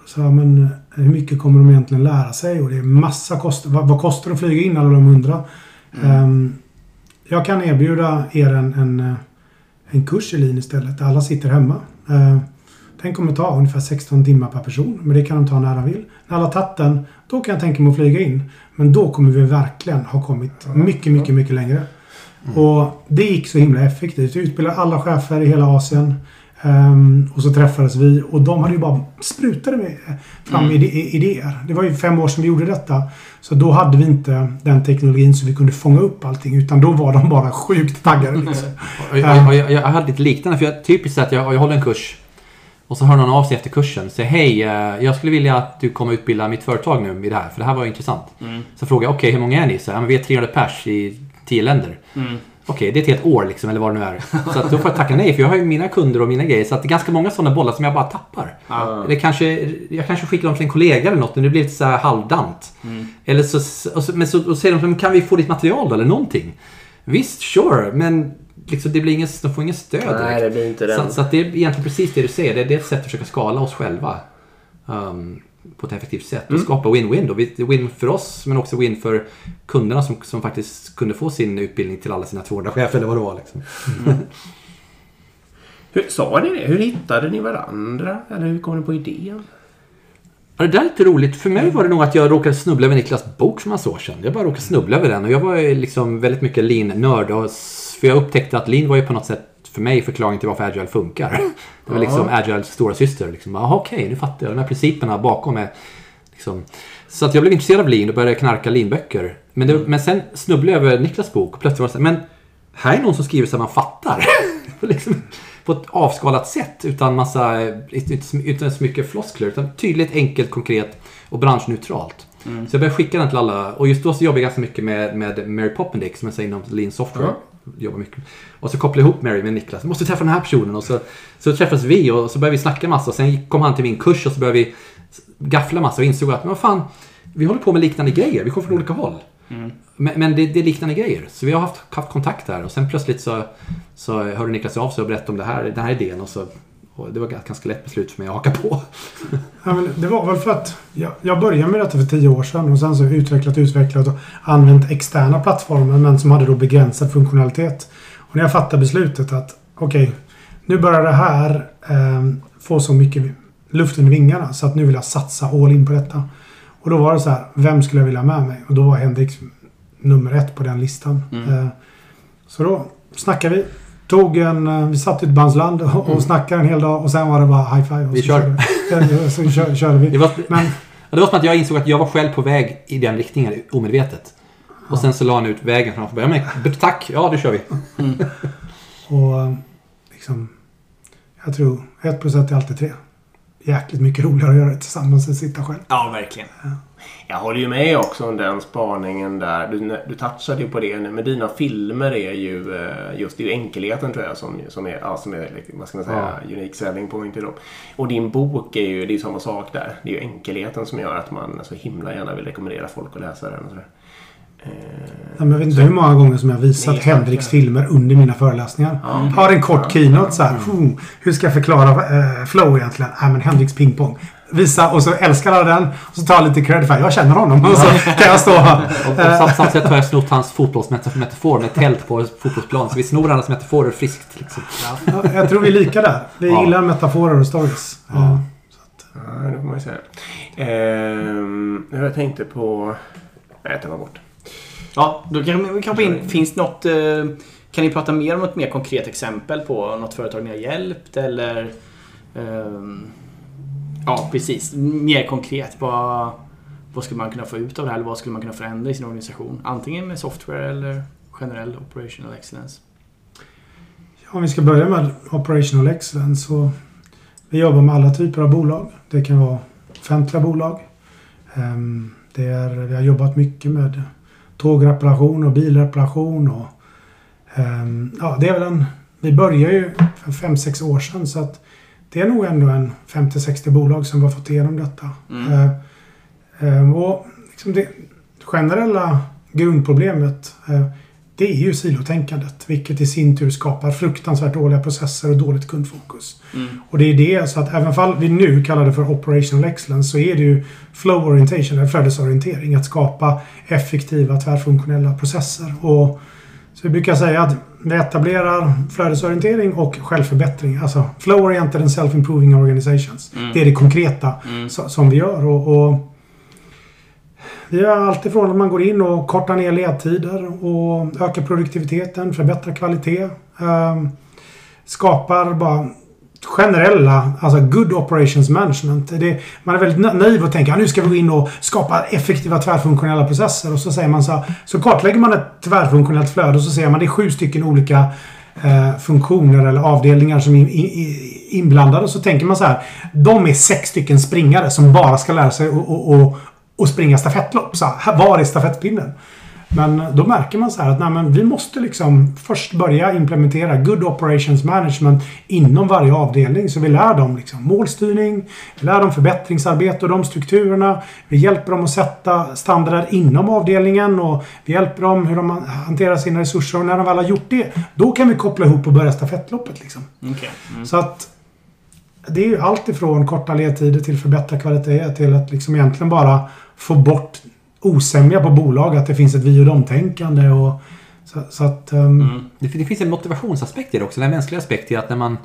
S4: Sa jag, men eh, hur mycket kommer de egentligen lära sig? Och det är massa kostnader. Vad, vad kostar det att flyga in alla de hundra? Ehm, jag kan erbjuda er en, en, eh, en kurs i lean istället. Där alla sitter hemma. Uh, den kommer ta ungefär 16 timmar per person. Men det kan de ta när de vill. När alla har tagit den, då kan jag tänka mig att flyga in. Men då kommer vi verkligen ha kommit mycket, mycket, mycket längre. Och det gick så himla effektivt. Vi utbildade alla chefer i hela Asien. Ehm, och så träffades vi och de hade ju bara sprutade med fram
S1: Mm.
S4: ide- idéer. Det var ju fem år sedan vi gjorde detta. Så då hade vi inte den teknologin så vi kunde fånga upp allting. Utan då var de bara sjukt taggade. Liksom. *laughs*
S3: Jag, och jag, jag hade lite liknande, för jag, typiskt att jag, jag håller en kurs och så hör någon av sig efter kursen. Säger hej, eh, jag skulle vilja att du kommer utbilda mitt företag nu i det här, för det här var intressant.
S1: Mm.
S3: Så frågar jag, okej hur många är ni? Så, ja, men vi är 300 pers i 10 länder.
S1: Mm.
S3: Okej, det är ett helt år liksom, eller vad det nu är. Så att då får jag tacka nej, för jag har ju mina kunder och mina grejer. Så att det är ganska många sådana bollar som jag bara tappar.
S1: Ja.
S3: Eller kanske, jag kanske skickar dem till en kollega eller något, men det blir lite så här halvdant.
S1: Mm.
S3: Eller så, och så, men så och säger de, kan vi få ditt material då, eller någonting? Visst, sure, men liksom, det blir ingen, de får ingen stöd
S2: Nej,
S3: direkt.
S2: det blir inte den.
S3: Så, så att det är egentligen precis det du säger. Det är, det är ett sätt att försöka skala oss själva. Um, på ett effektivt sätt.
S2: Mm.
S3: Och skapa win-win då. Win för oss men också win för kunderna som, som faktiskt kunde få sin utbildning till alla sina 200 chefer eller vad det var. Liksom. *laughs*
S2: Hur, sa ni det? Hur hittade ni varandra? Eller hur kom ni på idén?
S3: Ja, det där är lite roligt. För mig var det nog att jag råkade snubbla över Niklas bok för massa år sedan. Jag bara råkade snubbla över den och jag var liksom väldigt mycket lean-nörd. För jag upptäckte att lean var ju på något sätt för mig förklaringen till varför agile funkar. Det var liksom agiles stora syster. Liksom, Jaha, okej, nu fattar jag. De här principerna bakom är liksom... Så att jag blev intresserad av lean och började knarka lean-böcker. Men, det, men sen snubblade jag över Niklas bok och plötsligt var det så här, men här är någon som skriver så man fattar. *laughs* liksom, på ett avskalat sätt utan massa, utan så mycket floskler. Utan tydligt, enkelt, konkret och branschneutralt. Så jag började skicka den till alla. Och just då så jobbade jag ganska mycket med, med Mary Poppendick som jag säger inom Lean Software. Jobbar mycket. Och så kopplade jag ihop Mary med Niklas. Måste träffa den här personen. Och så, så träffades vi och så började vi snacka massa. Sen kom han till min kurs och så började vi gaffla massa och insåg att men vad fan, vi håller på med liknande grejer. Vi kommer från olika håll. Men, men det, det är liknande grejer. Så vi har haft, haft kontakt där och sen plötsligt så, så hörde Niklas av sig och berättade om det här, den här idén. Och så, och det var ett ganska lätt beslut för mig att haka på. *laughs*
S4: Ja, men det var väl för att jag, jag började med detta för tio år sedan och sen så utvecklat, utvecklat och använt externa plattformar men som hade då begränsad funktionalitet. Och när jag fattade beslutet att okej, nu börjar det här eh, få så mycket luft under vingarna så att nu vill jag satsa all in på detta. Och då var det så här, vem skulle jag vilja ha med mig? Och då var Henrik nummer ett på den listan.
S1: Mm.
S4: Eh, så då snackade vi. Tog en, eh, vi satt i ett bandsland och, och snackade en hel dag och sen var det bara high five. Och
S3: Vi
S4: så
S3: kör.
S4: körde så kör, körde vi.
S3: Det var,
S4: Men
S3: det var som att jag insåg att jag var själv på väg i den riktningen omedvetet. Och sen så la han ut vägen framför mig. Men, tack, ja det kör vi.
S4: Och eh, liksom... Jag tror 1% är alltid 3. Jäkligt mycket roligare att göra det tillsammans än att sitta själv.
S1: Ja, verkligen.
S2: Jag håller ju med också om den spaningen där. Du, du touchade ju på det nu. Men dina filmer är ju eh, just det är ju enkelheten tror jag som, som är, ja, som är vad ska man säga, unique selling point i dem. Och din bok är ju, det är ju samma sak där. Det är ju enkelheten som gör att man så himla gärna vill rekommendera folk att läsa den. Och sådär. Eh,
S4: Ja, men Jag vet inte hur många gånger som jag visat
S2: Nej,
S4: Henriks filmer under mina föreläsningar.
S2: Ja.
S4: Har en kort keynote så här. "Hmm, Hur ska jag förklara eh, flow egentligen? Nej men Henriks pingpong. Visa och så älskar alla den. Och så tar jag lite cred för jag känner honom. Och så kan jag stå här.
S3: Och, och sam- samtidigt har jag snott hans fotbollsmetafor med tält på fotbollsplan. Så vi snor varandras metaforer friskt. Liksom.
S4: Ja, jag tror vi är lika där. Vi
S3: Ja.
S4: gillar metaforer och stories.
S3: Ja.
S2: Ja, det får man ju säga. Ehm, jag tänkte på... Nej, jag tar bara bort.
S1: Ja, då kan vi hoppa in. Finns det något... eh, Kan ni prata mer om ett mer konkret exempel på något företag ni har hjälpt eller... ehm, Ja, precis. Mer konkret. Vad, vad skulle man kunna få ut av det här? Eller vad skulle man kunna förändra i sin organisation? Antingen med software eller generell operational excellence.
S4: Om vi ska börja med Operational Excellence så vi jobbar med alla typer av bolag. Det kan vara offentliga bolag. Ehm, Det är, vi har jobbat mycket med tågreparation och bilreparation. Och, ehm, ja, det är väl en, vi började ju för 5-6 år sedan så att det är nog ändå en 50-60 bolag som har fått igenom detta.
S1: Mm.
S4: Eh, ehm, och liksom det generella grundproblemet eh, det är ju silotänkandet. Vilket i sin tur skapar fruktansvärt dåliga processer och dåligt kundfokus.
S1: Mm.
S4: Och det är det, så att även fall vi nu kallar det för operational excellence så är det ju flow orientation, eller flödesorientering. Att skapa effektiva tvärfunktionella processer. Och så vi brukar säga att vi etablerar flödesorientering och självförbättring. Alltså flow oriented and self-improving organizations.
S1: Mm.
S4: Det är det konkreta
S1: Mm.
S4: som vi gör. Och, och det är allt ifrån att man går in och kortar ner ledtider och ökar produktiviteten, förbättrar kvalitet. Ehm, skapar bara generella, alltså good operations management. Det, man är väldigt naiv och tänker att nu ska vi gå in och skapa effektiva tvärfunktionella processer. Och så säger man så här, så kartlägger man ett tvärfunktionellt flöde och så ser man det är sju stycken olika eh, funktioner eller avdelningar som är inblandade. Och så tänker man så här, de är sex stycken springare som bara ska lära sig att och, springa stafettlopp. Så här, var är stafettpinnen? Men då märker man så här att nej, men vi måste liksom först börja implementera good operations management inom varje avdelning. Så vi lär dem liksom målstyrning, vi lär dem förbättringsarbete och de strukturerna. Vi hjälper dem att sätta standarder inom avdelningen och vi hjälper dem hur de hanterar sina resurser. Och när de väl har gjort det, då kan vi koppla ihop och börja stafettloppet. Liksom.
S1: Okej. Mm.
S4: Så att det är ju allt ifrån korta ledtider till förbättra kvalitet till att liksom egentligen bara få bort osämja på bolag. Att det finns ett vi och dom-tänkande. Och, så, så att... ehm,
S1: Mm.
S3: Det, det finns en motivationsaspekt i det också. En mänsklig aspekt i att när man,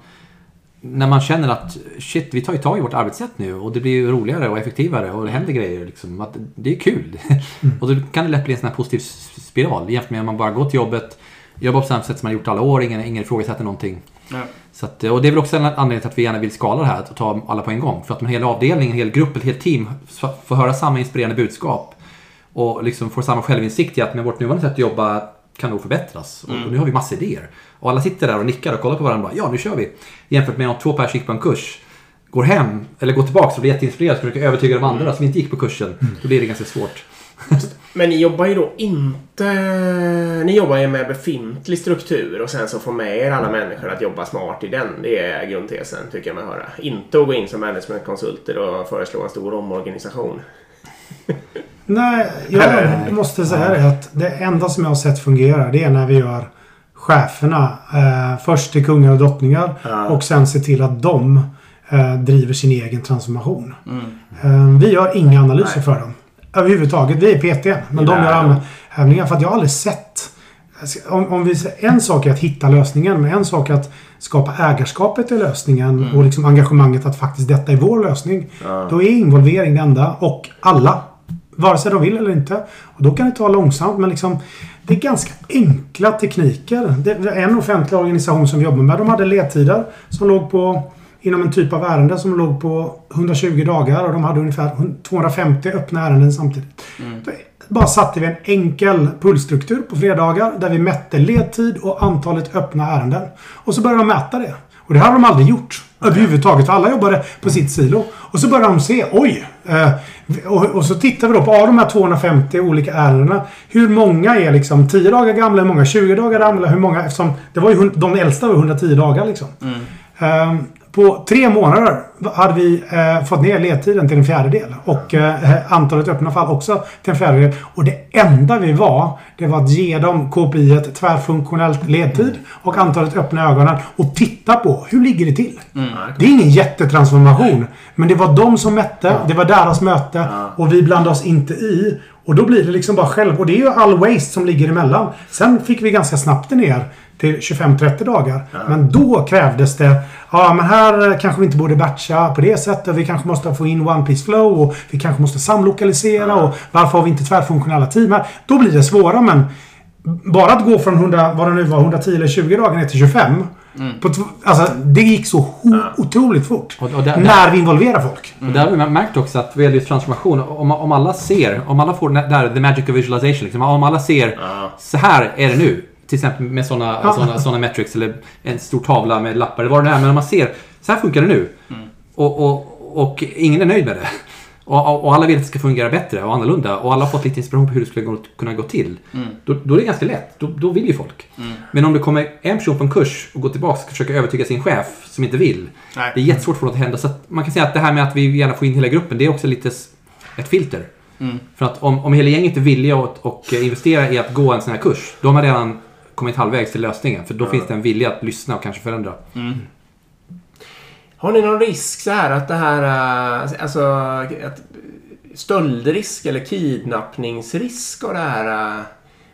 S3: när man känner att shit, vi tar ju tag i vårt arbetssätt nu och det blir ju roligare och effektivare och det händer grejer. Liksom, att det är kul. *laughs* och då kan det lätt bli en sån här positiv spiral jämfört med om man bara går till jobbet, jobbar på samma sätt som man gjort alla år, ingen, ingen ifrågasätter någonting.
S1: Ja.
S3: Så att, och det är väl också en anledning till att vi gärna vill skala det här och ta alla på en gång. För att en hel avdelning, en hel grupp, ett helt team får höra samma inspirerande budskap. Och liksom får samma självinsikt i att med vårt nuvarande sätt att jobba kan nog förbättras. Och, och nu har vi massa idéer. Och alla sitter där och nickar och kollar på varandra ja nu kör vi. Jämfört med om två pers gick på en kurs, går hem, eller går tillbaka och blir jätteinspirerade och försöker övertyga de andra som inte gick på kursen. Då blir det ganska svårt.
S2: Men ni jobbar ju då inte... Ni jobbar ju med befintlig struktur och sen så får med er alla människor att jobba smart i den. Det är grundtesen, tycker jag mig höra. Inte att gå in som managementkonsulter och föreslå en stor omorganisation.
S4: Nej, jag måste säga det att det enda som jag har sett fungera det är när vi gör cheferna eh, först till kungar och drottningar
S2: Ja.
S4: och sen se till att de eh, driver sin egen transformation.
S1: Mm.
S4: Eh, vi gör inga analyser
S2: Nej.
S4: för dem. Överhuvudtaget. Vi är PT. Men de gör
S2: de.
S4: övningar för att jag har aldrig sett om, om vi, en sak är att hitta lösningen, men en sak är att skapa ägarskapet till lösningen och liksom engagemanget att faktiskt detta är vår lösning.
S2: Ja.
S4: Då är involvering det enda och alla. Vare sig de vill eller inte. Och då kan det ta långsamt men liksom det är ganska enkla tekniker. Det en offentlig organisation som vi jobbar med. De hade ledtider som låg på inom en typ av ärende som låg på 120 dagar och de hade ungefär 250 öppna ärenden samtidigt. Då bara satte vi en enkel pullstruktur på fredagar där vi mätte ledtid och antalet öppna ärenden. Och så började de mäta det. Och det hade de aldrig gjort överhuvudtaget. För alla jobbade på sitt silo. Och så började de se, oj! Eh, och, och så tittar vi då på av de här 250 olika ärendena. Hur många är liksom 10 dagar gamla? Hur många 20 dagar gamla? Hur många? Eftersom det var ju, de äldsta var 110 dagar liksom. Ehm, på tre månader hade vi eh, fått ner ledtiden till en fjärdedel. Och eh, antalet öppna fall också till en fjärdedel. Och det enda vi var, det var att ge dem KPI ett tvärfunktionellt ledtid och antalet öppna ögonen och titta på hur ligger det till. Det är ingen jättetransformation. Men det var de som mätte, det var deras möte och vi blandade oss inte i. Och då blir det liksom bara själv. Och det är ju all waste som ligger emellan. Sen fick vi ganska snabbt det ner till 25-30 dagar. Men då krävdes det Ja, men här kanske vi inte borde batcha på det sättet. Vi kanske måste få in One Piece Flow och vi kanske måste samlokalisera och varför har vi inte tvärfunktionella team här? Då blir det svårare men bara att gå från 100, vad det nu var, 110 eller 20 dagar ner till 25. På tv- alltså, det gick så ho- otroligt fort.
S3: Och- och där-
S4: när vi involverar folk.
S3: Och där har vi märkt också att vad gäller just transformation, om, om alla ser, om alla får där, the magic of visualization, liksom, om alla ser så här är det nu. Till exempel med sådana
S4: Ja.
S3: såna, såna metrics eller en stor tavla med lappar eller vad det nu är. Men om man ser, så här funkar det nu. Och, och, och ingen är nöjd med det. Och, och, alla vill att det ska fungera bättre och annorlunda. Och alla har fått lite inspiration på hur det skulle gå, kunna gå till. Då, då är det ganska lätt. Då, då vill ju folk. Men om det kommer en person på en kurs och går tillbaka och försöker övertyga sin chef som inte vill.
S1: Nej.
S3: Det är jättesvårt för något att hända. Så att man kan säga att det här med att vi gärna får in hela gruppen, det är också lite ett filter.
S1: Mm.
S3: För att om, om hela gänget är villiga att och investera i att gå en sån här kurs, då har man redan kommit halvvägs till lösningen. För då finns det en vilja att lyssna och kanske förändra.
S2: Har ni någon risk så här att det här... äh, Alltså... Att stöldrisk eller kidnappningsrisk och det här...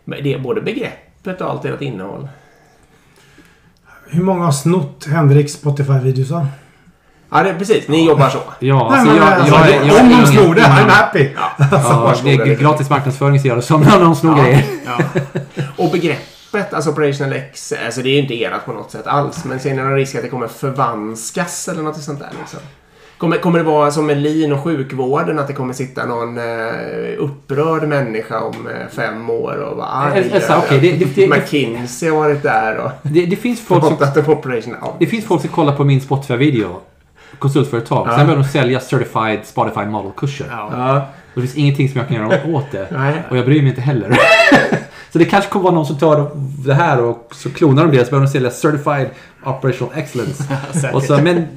S2: med Det är både begreppet och allt ert innehåll.
S4: Hur många har snott Henriks Spotify-videosar?
S2: Ja, det, precis. Ni jobbar så.
S3: Ja,
S4: Nej,
S3: alltså
S4: men,
S3: jag,
S4: alltså,
S3: jag, jag, jag
S4: om de snor det, I'm happy.
S3: Ja,
S2: Varsågoda,
S3: det är gratis marknadsföring ser jag det som när de snor
S2: Ja.
S3: grejer.
S1: Ja.
S2: Och begreppet, alltså Operational X, alltså det är ju inte erat på något sätt alls. Men ser ni någon risk att det kommer förvanskas eller något sånt där? Liksom? Kommer, kommer det vara som med lin och sjukvården, att det kommer sitta någon eh, upprörd människa om eh, fem år och vara arg?
S3: Eh, alltså, okej, det- det- det-
S2: McKinsey har varit där och
S3: Det, det finns folk som
S2: ja.
S3: Det finns folk som kollar på min Spotify-video. Konsultföretag.
S2: Ja.
S3: Sen börjar de sälja Certified Spotify Model-kurser.
S1: Ja.
S2: Ja.
S3: Och det finns ingenting som jag kan göra åt det.
S2: Nej.
S3: Och jag bryr mig inte heller. *laughs* så det kanske kommer vara någon som tar det här och så klonar de det. Så börjar de sälja Certified Operational Excellence. *laughs* Och så, men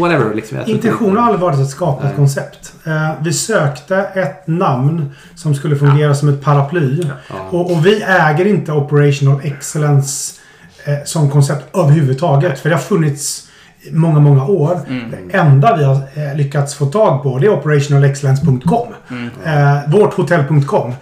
S3: whatever. Liksom.
S4: Intentionen har aldrig varit att skapa ett koncept. Eh, vi sökte ett namn som skulle fungera som ett paraply. Och, och vi äger inte Operational Excellence eh, som koncept överhuvudtaget. För det har funnits många, många år. Det enda vi har eh, lyckats få tag på det är operationalexcellence.com. Eh, vårthotell.com.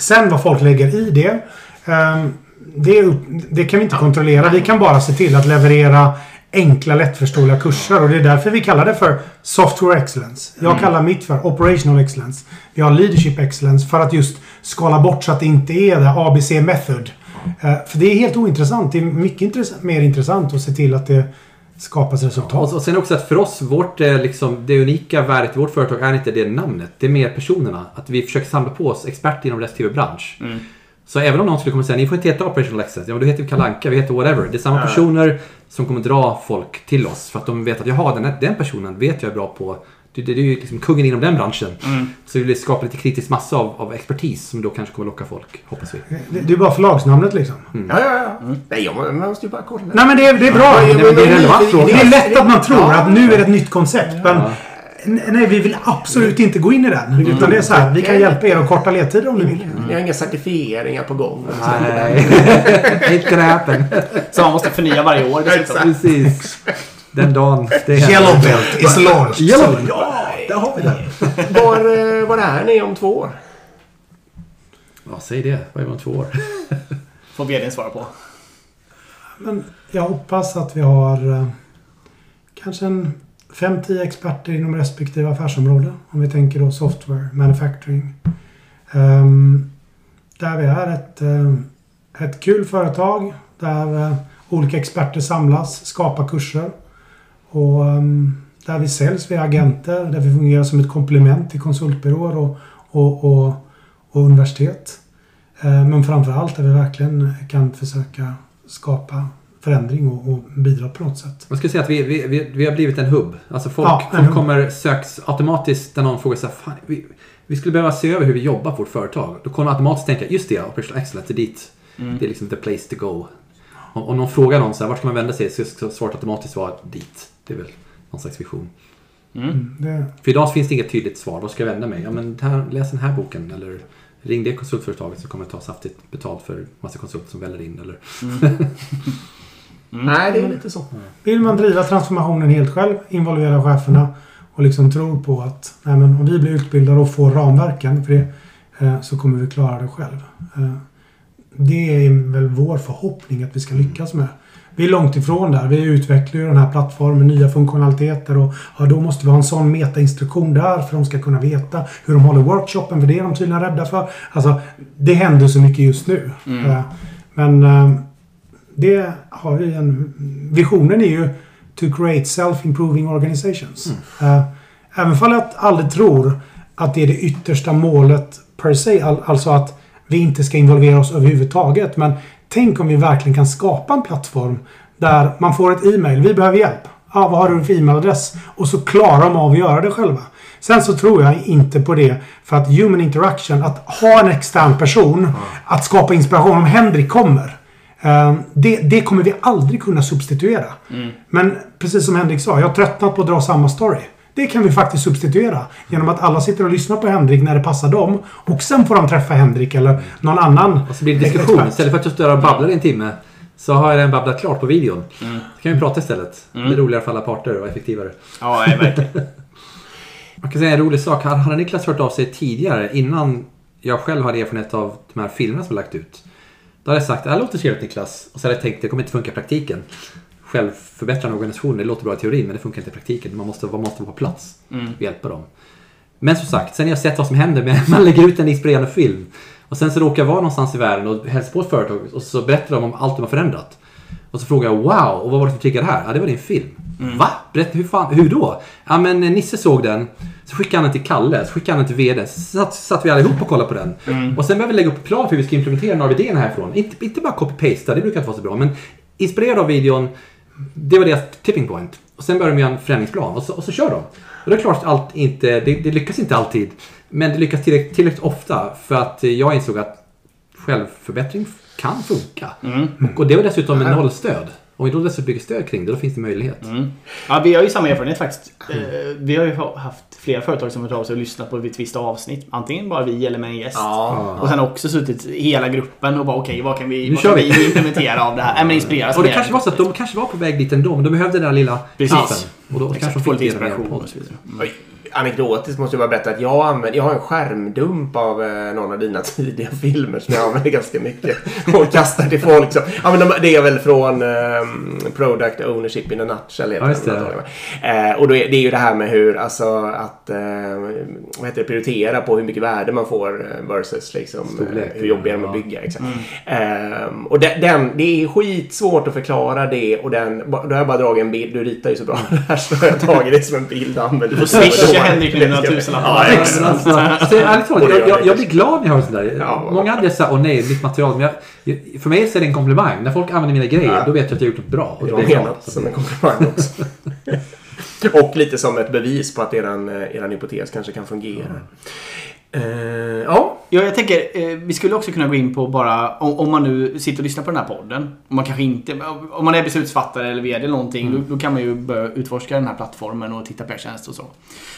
S4: Sen vad folk lägger i det. ehm, det, det kan vi inte kontrollera. Vi kan bara se till att leverera enkla lättförståeliga kurser. Och det är därför vi kallar det för Software Excellence. Jag kallar mitt för Operational Excellence. Vi har Leadership Excellence för att just skala bort så att det inte är det ABC Method. Eh, för det är helt ointressant. Det är mycket intressant, mer intressant att se till att det skapas resultat.
S3: Och, och sen också att för oss, vårt, eh, liksom, det unika värdet i vårt företag är inte det namnet. Det är mer personerna. Att vi försöker samla på oss experter inom respektive bransch. Så även om någon skulle komma och säga ni får inte heta Operational Excellence. Ja, men då heter vi Kalanka, vi heter whatever. Det är samma personer som kommer dra folk till oss. För att de vet att jaha, den, här, den personen vet jag är bra på Du, du, du är ju liksom kungen inom den branschen.
S1: Mm.
S3: Så vi vill skapa lite kritisk massa av, av expertis som då kanske kommer locka folk, hoppas vi.
S4: Det, det är bara förlagsnamnet liksom.
S2: Ja, ja, ja. Nej, jag, måste ju bara kolla.
S4: Nej men det är, det är bra.
S2: Ja,
S3: Nej, men det är en relevant fråga.
S4: Det är lätt att man tror
S2: Ja.
S4: att nu är det ett nytt koncept. Men nej, vi vill absolut inte gå in i den. Utan det är så här, vi kan hjälpa er att korta ledtider om ni vill.
S2: Ni har inga certifieringar på gång.
S3: Nej, *laughs* gonna happen.
S1: Så man måste förnya varje år dessutom.
S3: Precis. *laughs* Den dagen det händer.
S4: Yellow belt is launched.
S3: Yellow
S4: Ja, där har vi den. *laughs*
S2: Var, eh, var är ni om två år?
S3: Ja, säg det. Vad är det om två år? *laughs*
S1: Får vdn svara på.
S4: Men jag hoppas att vi har eh, kanske en 5-10 experter inom respektive affärsområde. Om vi tänker då software, manufacturing. Ehm, där vi är ett, eh, ett kul företag där olika experter samlas, skapar kurser. Och ehm, där vi säljs via agenter, där vi fungerar som ett komplement till konsultbyråer och, och, och, och universitet. Eh, Men framförallt där vi verkligen kan försöka skapa förändring och, och bidra på något sätt.
S3: Man skulle säga att vi, vi, vi, vi har blivit en hubb. Alltså folk,
S4: Ja,
S3: folk
S4: hubb.
S3: kommer söks automatiskt när någon frågar så här, Fan, vi, vi skulle behöva se över hur vi jobbar på vårt företag. Då kommer man automatiskt tänka, just det, operational excellence, det är dit. Det är liksom the place to go. Om, om någon frågar någon så här, vart ska man vända sig? Så ska svaret automatiskt vara dit. Det är väl någon slags vision.
S4: Mm, Det,
S3: För idag finns det inget tydligt svar. Var ska jag vända mig? Ja, men här, läs den här boken. Eller ring det konsultföretaget som kommer ta saftigt betalt för massa konsulter som väller in. Eller...
S2: Nej, det är lite så.
S4: vill man driva transformationen helt själv, involvera cheferna och liksom tror på att nej men, om vi blir utbildade och får ramverken för det eh, så kommer vi klara det själv. Eh, det är väl vår förhoppning att vi ska lyckas med. Vi är långt ifrån där. Vi utvecklar ju den här plattformen, nya funktionaliteter och ja, då måste vi ha en sån metainstruktion där för de ska kunna veta hur de håller workshopen, för det är de tydligen rädda för. Alltså, det händer så mycket just nu. Eh, Men eh, det har vi en... Visionen är ju to create self-improving organizations. Eh, Även fall jag aldrig tror att det är det yttersta målet per se, all, alltså att vi inte ska involvera oss överhuvudtaget. Men tänk om vi verkligen kan skapa en plattform där man får ett e-mail. Vi behöver hjälp. Ja, vad har du för e-mailadress? Och så klarar de av att göra det själva. Sen så tror jag inte på det för att human interaction, att ha en extern person, att skapa inspiration om Henrik kommer. Eh, Det, det kommer vi aldrig kunna substituera. Men precis som Henrik sa, jag har tröttnat på att dra samma story. Det kan vi faktiskt substituera genom att alla sitter och lyssnar på Henrik när det passar dem. Och sen får de träffa Henrik eller någon annan
S3: Och så blir det diskussion.
S4: expert.
S3: Istället för att jag står och babblar i en timme så har jag den babblat klart på videon. Så kan vi prata istället. Det är roligare för alla parter och effektivare.
S1: Ja, verkligen. *laughs*
S3: Man kan säga en rolig sak. Hade hade Niklas hört av sig tidigare innan jag själv hade erfarenhet av de här filmerna som jag lagt ut. Då hade jag sagt, det här låter trevligt Niklas. Och så hade jag tänkt, det kommer inte funka i praktiken. Självförbättrande organisation, det låter bra i teorin men det funkar inte i praktiken. Man måste, man måste vara på plats och hjälpa dem. Men som sagt, sen har jag sett vad som händer med *laughs* man lägger ut en inspirerande film. Och sen så råkar jag vara någonstans i världen och hälsa på ett företag och så berättar de om allt de har förändrat. Och så frågar jag wow, och vad var det som triggade det här? Ja, det var din film. Va? Berätta, hur, fan, hur då? Ja, men Nisse såg den. Så skickade han den till Kalle, så skickade han den till VD. Så satt, satt vi allihop och kollade på den. Och sen började vi lägga upp plan för hur vi ska implementera några av idéerna härifrån. Inte, inte bara copy-pasta, det brukar inte vara så bra. Men inspirerad av videon, det var deras tipping point. Och sen började de göra en förändringsplan och så, och så kör de. Och det är klart att allt inte, det, det lyckas inte alltid. Men det lyckas tillräckligt, tillräckligt ofta för att jag insåg att självförbättring kan funka. Och, och det var dessutom en nollstöd. Om vi då dessutom bygger stöd kring det, då finns det möjlighet.
S1: Ja, vi har ju samma erfarenhet faktiskt. Eh, Vi har ju ha- haft flera företag som har av sig och lyssnat på ett visst avsnitt. Antingen bara vi eller med en gäst.
S2: Ja.
S1: Och sen också suttit hela gruppen och bara okej, vad kan vi,
S3: Nu
S1: vad
S3: kör
S1: kan
S3: vi.
S1: vi implementera av det här? Ja, men inspireras
S3: Och det kanske var så att de kanske var på väg dit ändå, men de behövde den där lilla
S1: Precis.
S3: knappen. Och då kanske
S1: Exakt,
S3: de
S1: få
S3: fick
S1: inspiration och så vidare.
S2: Oj, Anekdotiskt måste jag bara berätta att jag, använder, jag har en skärmdump av eh, någon av dina *laughs* tidiga filmer som jag använder ganska mycket. Och kastar till folk. Så, ja, men de, det är väl från eh, Product Ownership in a Nutshell. heter
S3: Ja, just
S2: den,
S3: det.
S2: Eh, och då är, det är ju det här med hur, alltså att eh, vad heter det, prioritera på hur mycket värde man får eh, versus liksom,
S3: Storlek.
S2: eh, hur jobbig är de att
S3: Ja.
S2: bygga. Exakt. Ehm, och den, den, det är skitsvårt att förklara det och den, då har jag bara dragit en bild. Du ritar ju så bra. *laughs* Här så har jag tagit det som en bild och använder
S1: Henrik nu några tusenlappar.
S3: Ärligt talat, jag, jag, blir glad när jag hör sånt där.
S2: Ja.
S3: Många hade sagt, åh nej, mitt material. Men jag, för mig så är det en komplimang. När folk använder mina grejer,
S2: Ja.
S3: då vet jag att jag har gjort något bra. Och
S2: Det
S3: jag glad.
S2: menat som en komplimang också. *laughs* Och lite som ett bevis på att eran, eh, eran hypotes kanske kan fungera. Eh, ja,
S1: Ja, jag tänker, eh, vi skulle också kunna gå in på bara, om, om man nu sitter och lyssnar på den här podden. Om man kanske inte, om man är beslutsfattare eller VD eller någonting, då, då kan man ju börja utforska den här plattformen och titta på tjänst och så.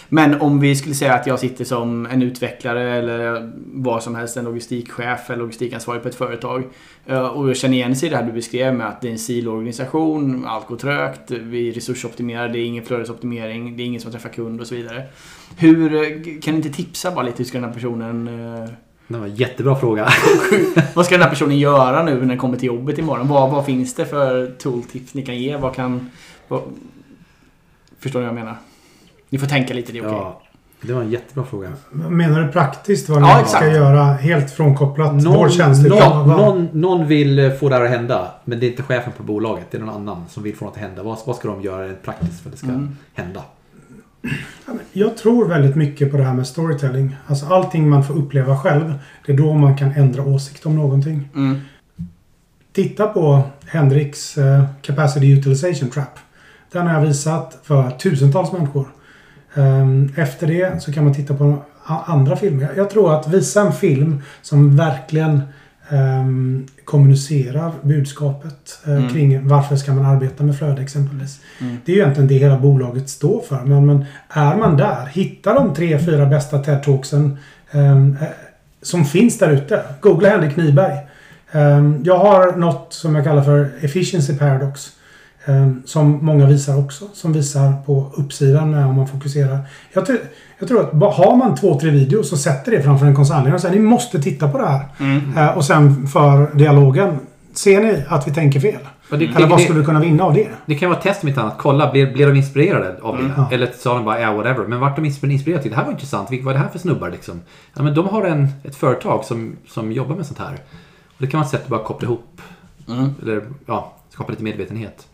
S1: Men om vi skulle säga att jag sitter som en utvecklare eller vad som helst, en logistikchef eller logistikansvarig på ett företag. eh, Och jag känner igen sig i det här du beskrev med att det är en siloorganisation, allt går trögt, vi resursoptimerar, det är ingen flödesoptimering, det är ingen som träffar kund och så vidare. Hur, eh, kan ni inte tipsa bara lite hur ska den här personen eh,
S3: Det var en jättebra fråga. *laughs*
S1: vad ska den här personen göra nu när den kommer till jobbet imorgon? Vad, vad finns det för tooltips ni kan ge? Vad kan... Vad... Förstår ni vad jag menar? Ni får tänka lite, det är okej.
S3: Ja, det var en jättebra fråga.
S4: Menar du praktiskt vad ni
S1: Ja,
S4: ska göra helt frånkopplat
S3: Någon,
S4: vår tjänst?
S3: någon, någon, någon vill eh, få det här att hända. Men det är inte chefen på bolaget. Det är någon annan som vill få något att hända. Vad, vad ska de göra rent praktiskt för att det ska
S1: Mm.
S3: hända?
S4: Jag tror väldigt mycket på det här med storytelling. Alltså allting man får uppleva själv. Det är då man kan ändra åsikt om någonting.
S1: Mm.
S4: Titta på Hendricks eh, Capacity Utilization Trap. Den har jag visat för tusentals människor. Ehm, efter det så kan man titta på andra filmer. Jag tror att visa en film som verkligen ehm, kommunicerar budskapet eh,
S1: Mm.
S4: kring varför ska man arbeta med flöde exempelvis.
S1: Mm.
S4: Det är ju egentligen det hela bolaget står för. Men, men är man där, hitta de tre, fyra bästa TED-talksen eh, som finns där ute. Googla Henrik Nyberg. Ehm, jag har något som jag kallar för Efficiency Paradox. Ehm, som många visar också. Som visar på uppsidan med om man fokuserar. Jag, tror- jag tror att har man två, tre videos och sätter det framför en koncernledare och säger ni måste titta på det här.
S1: Mm.
S4: Eh, och sen för dialogen. Ser ni att vi tänker fel?
S3: Det,
S4: Eller vad
S3: det,
S4: skulle vi kunna vinna av det?
S3: det kan vara ett test om inte annat. Kolla, blev, blev de inspirerade av det?
S1: Mm.
S4: Ja.
S3: Eller sa de bara ja, whatever. Men vart de inspir- inspirerade till? Det här var intressant. Vilka var det här för snubbar liksom? Ja, men de har en, ett företag som, som jobbar med sånt här. Och det kan vara ett sätt att bara koppla ihop.
S1: Mm.
S3: Eller ja, skapa lite medvetenhet.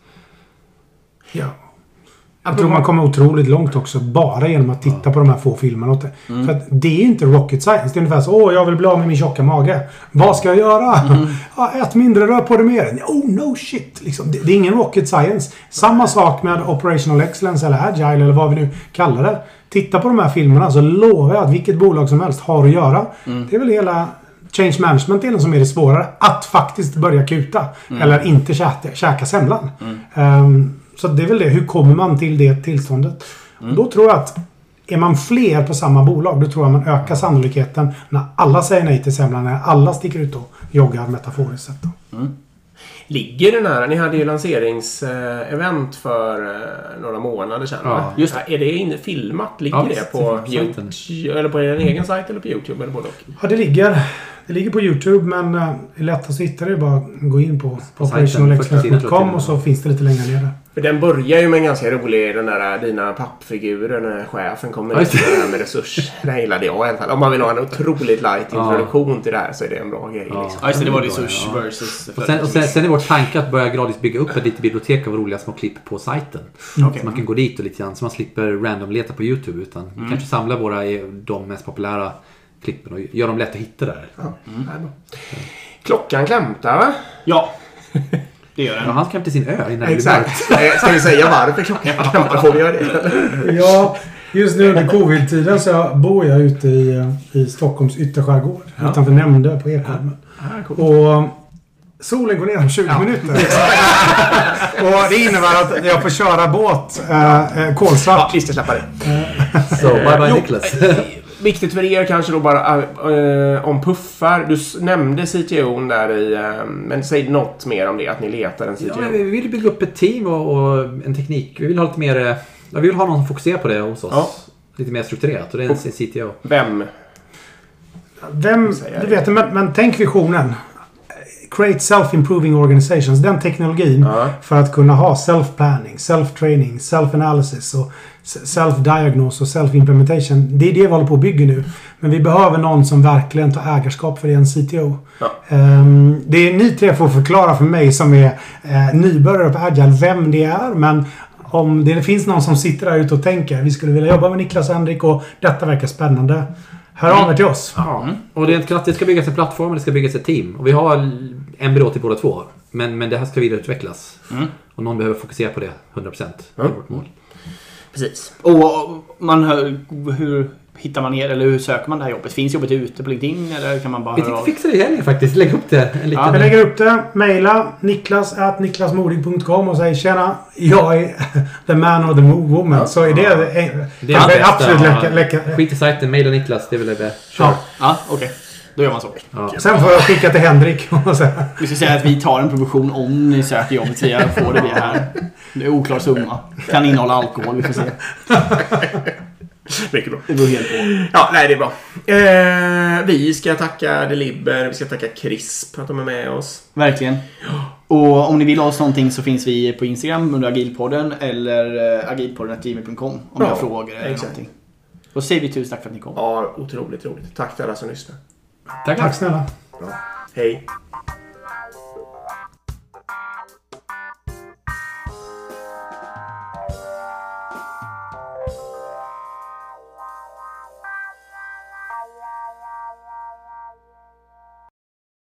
S4: Ja. Jag tror man kommer otroligt långt också bara genom att titta på de här få filmerna. det. För att det är inte rocket science. Det är ungefär så åh jag vill bli av med min tjocka mage. Vad ska jag göra? Ja, ät mindre, rör på dig mer. Oh no shit. Liksom, det, det är ingen rocket science. Samma sak med operational excellence eller agile eller vad vi nu kallar det. Titta på de här filmerna så lovar jag att vilket bolag som helst har att göra. Det är väl hela change management-delen som är det svårare. Att faktiskt börja kuta. Eller inte käka, käka semlan. Ehm, så det är väl det. Hur kommer man till det tillståndet? Och Då tror jag att är man fler på samma bolag, då tror jag man ökar sannolikheten när alla säger nej till semlan, när alla sticker ut och joggar metaforiskt sett. då.
S2: ligger den här... Ni hade ju lanseringsevent för eh, några månader sedan.
S3: Ja,
S1: just
S2: Är det inne filmat? Ligger
S3: Ja,
S2: det på. YouTube, eller på er egen sajt eller på YouTube? Eller både och?
S4: Ja, det ligger, det ligger på YouTube, men eh, det är lättast att hitta det är bara att gå in på,
S3: På
S4: operationalexcellence.com och så finns det lite längre ner där.
S2: För den börjar ju med en ganska rolig, den där dina pappfigurer när chefen kommer
S3: Ja,
S2: in med med resurs. Det gillade jag i alla fall. Om man vill ha en otroligt light
S3: Ja.
S2: introduktion till det här så är det en bra grej.
S3: Ja.
S2: Liksom.
S1: Ja, just det. Det var
S3: Ja.
S1: resurs versus...
S3: Och sen, och sen, sen är vår tanke att börja gradvis bygga upp ett litet bibliotek av roliga små klipp på sajten.
S1: Okej.
S3: Så man kan gå dit och lite grann så man slipper random leta på YouTube. Utan vi kanske samlar våra, de mest populära klippen och gör dem lätt att hitta där.
S2: Ja, bra. Klockan klämtar va?
S1: Ja. *laughs* Det gör
S3: Ja,
S1: den.
S3: han ska hem till sin ö innan det blir
S2: Exakt.
S3: mörkt. *laughs*
S2: Eh, Ska vi säga varför *laughs* klockan klämtar? Får vi göra det?
S4: Ja, just nu under covid-tiden så bor jag ute i, eh, i Stockholms ytterskärgård.
S3: Ja.
S4: Utanför Nämndö på Ekholmen.
S2: Ah, coolt.
S4: Och solen går ner om 20 minuter. *laughs* och det innebär att jag får köra båt eh, eh,
S2: Ja,
S4: kolsvart.
S2: vi ska släppa det.
S3: Så, bye bye Niklas.
S2: Viktigt för er kanske då bara eh, om puffar. Du nämnde CTO där i... Eh, men säg något mer om det, att ni letar en
S3: Ja,
S2: CTO.
S3: men vi vill bygga upp ett team och, och en teknik. Vi vill ha lite mer... eh, Ja, vi vill ha någon som fokuserar på det hos oss.
S2: Ja.
S3: Lite mer strukturerat. Och det är en CTO.
S2: Vem?
S4: Vem, du vet, men, men tänk visionen. Create self-improving organizations. Den teknologin
S2: Ja.
S4: för att kunna ha self-planning, self-training, self-analysis och self-diagnose och self-implementation. Det är det vi håller på att bygga nu. Men vi behöver någon som verkligen tar ägarskap för det, en CTO.
S2: Ja.
S4: Ehm, det är ni tre får förklara för mig som är uh, nybörjare på Agile vem det är. Men om det finns någon som sitter där ute och tänker vi skulle vilja jobba med Niklas och Henrik och detta verkar spännande. Hör av er till oss.
S3: Ja. Och det är inte att det ska byggas en plattform och det ska byggas ett team. Och vi har en byrå till båda två. Men, men det här ska vidareutvecklas.
S1: Mm.
S3: Och någon behöver fokusera på det 100%. Det är
S2: Mm.
S3: vårt mål.
S2: Precis.
S1: Och man hör, hur hittar man er eller hur söker man det här jobbet? Finns jobbet ute på LinkedIn eller kan man bara
S3: Vi
S1: höra
S3: tänkte
S1: av?
S3: fixa det i helgen faktiskt. Lägg upp det. En liten...
S1: Ja,
S4: Jag lägger upp det. Mejla niklas at niklasmodig.com och säg tjena. Jag är *laughs* the man or the woman. Så är det,
S3: Det är
S4: det
S3: det bästa.
S4: absolut läcka, läcka.
S3: Skit i sajten, mejla Niklas. Det är väl det. Kör.
S4: Ja.
S1: Ja, okej. Då gör man så.
S3: Ja.
S4: Sen får jag skicka till Henrik och
S1: Vi ska säga att vi tar en provision om ni söker jobbet via får det här. Det är oklar summa. Kan innehålla alkohol, vi får se.
S2: Mycket bra.
S1: Det beror helt på.
S2: Ja, nej det är bra. Eh, vi ska tacka Deliber, vi ska tacka Crisp att de är med oss.
S1: Verkligen. Och om ni vill ha oss någonting så finns vi på Instagram under agilpodden eller eh, agilpodden.gmail.com om ni har frågor eller
S2: exakt.
S1: någonting. Då säger vi tusen tack för att ni kom.
S2: Ja, otroligt roligt. Tack till alla som lyssnar.
S3: Tack.
S4: tack snälla.
S2: Hej.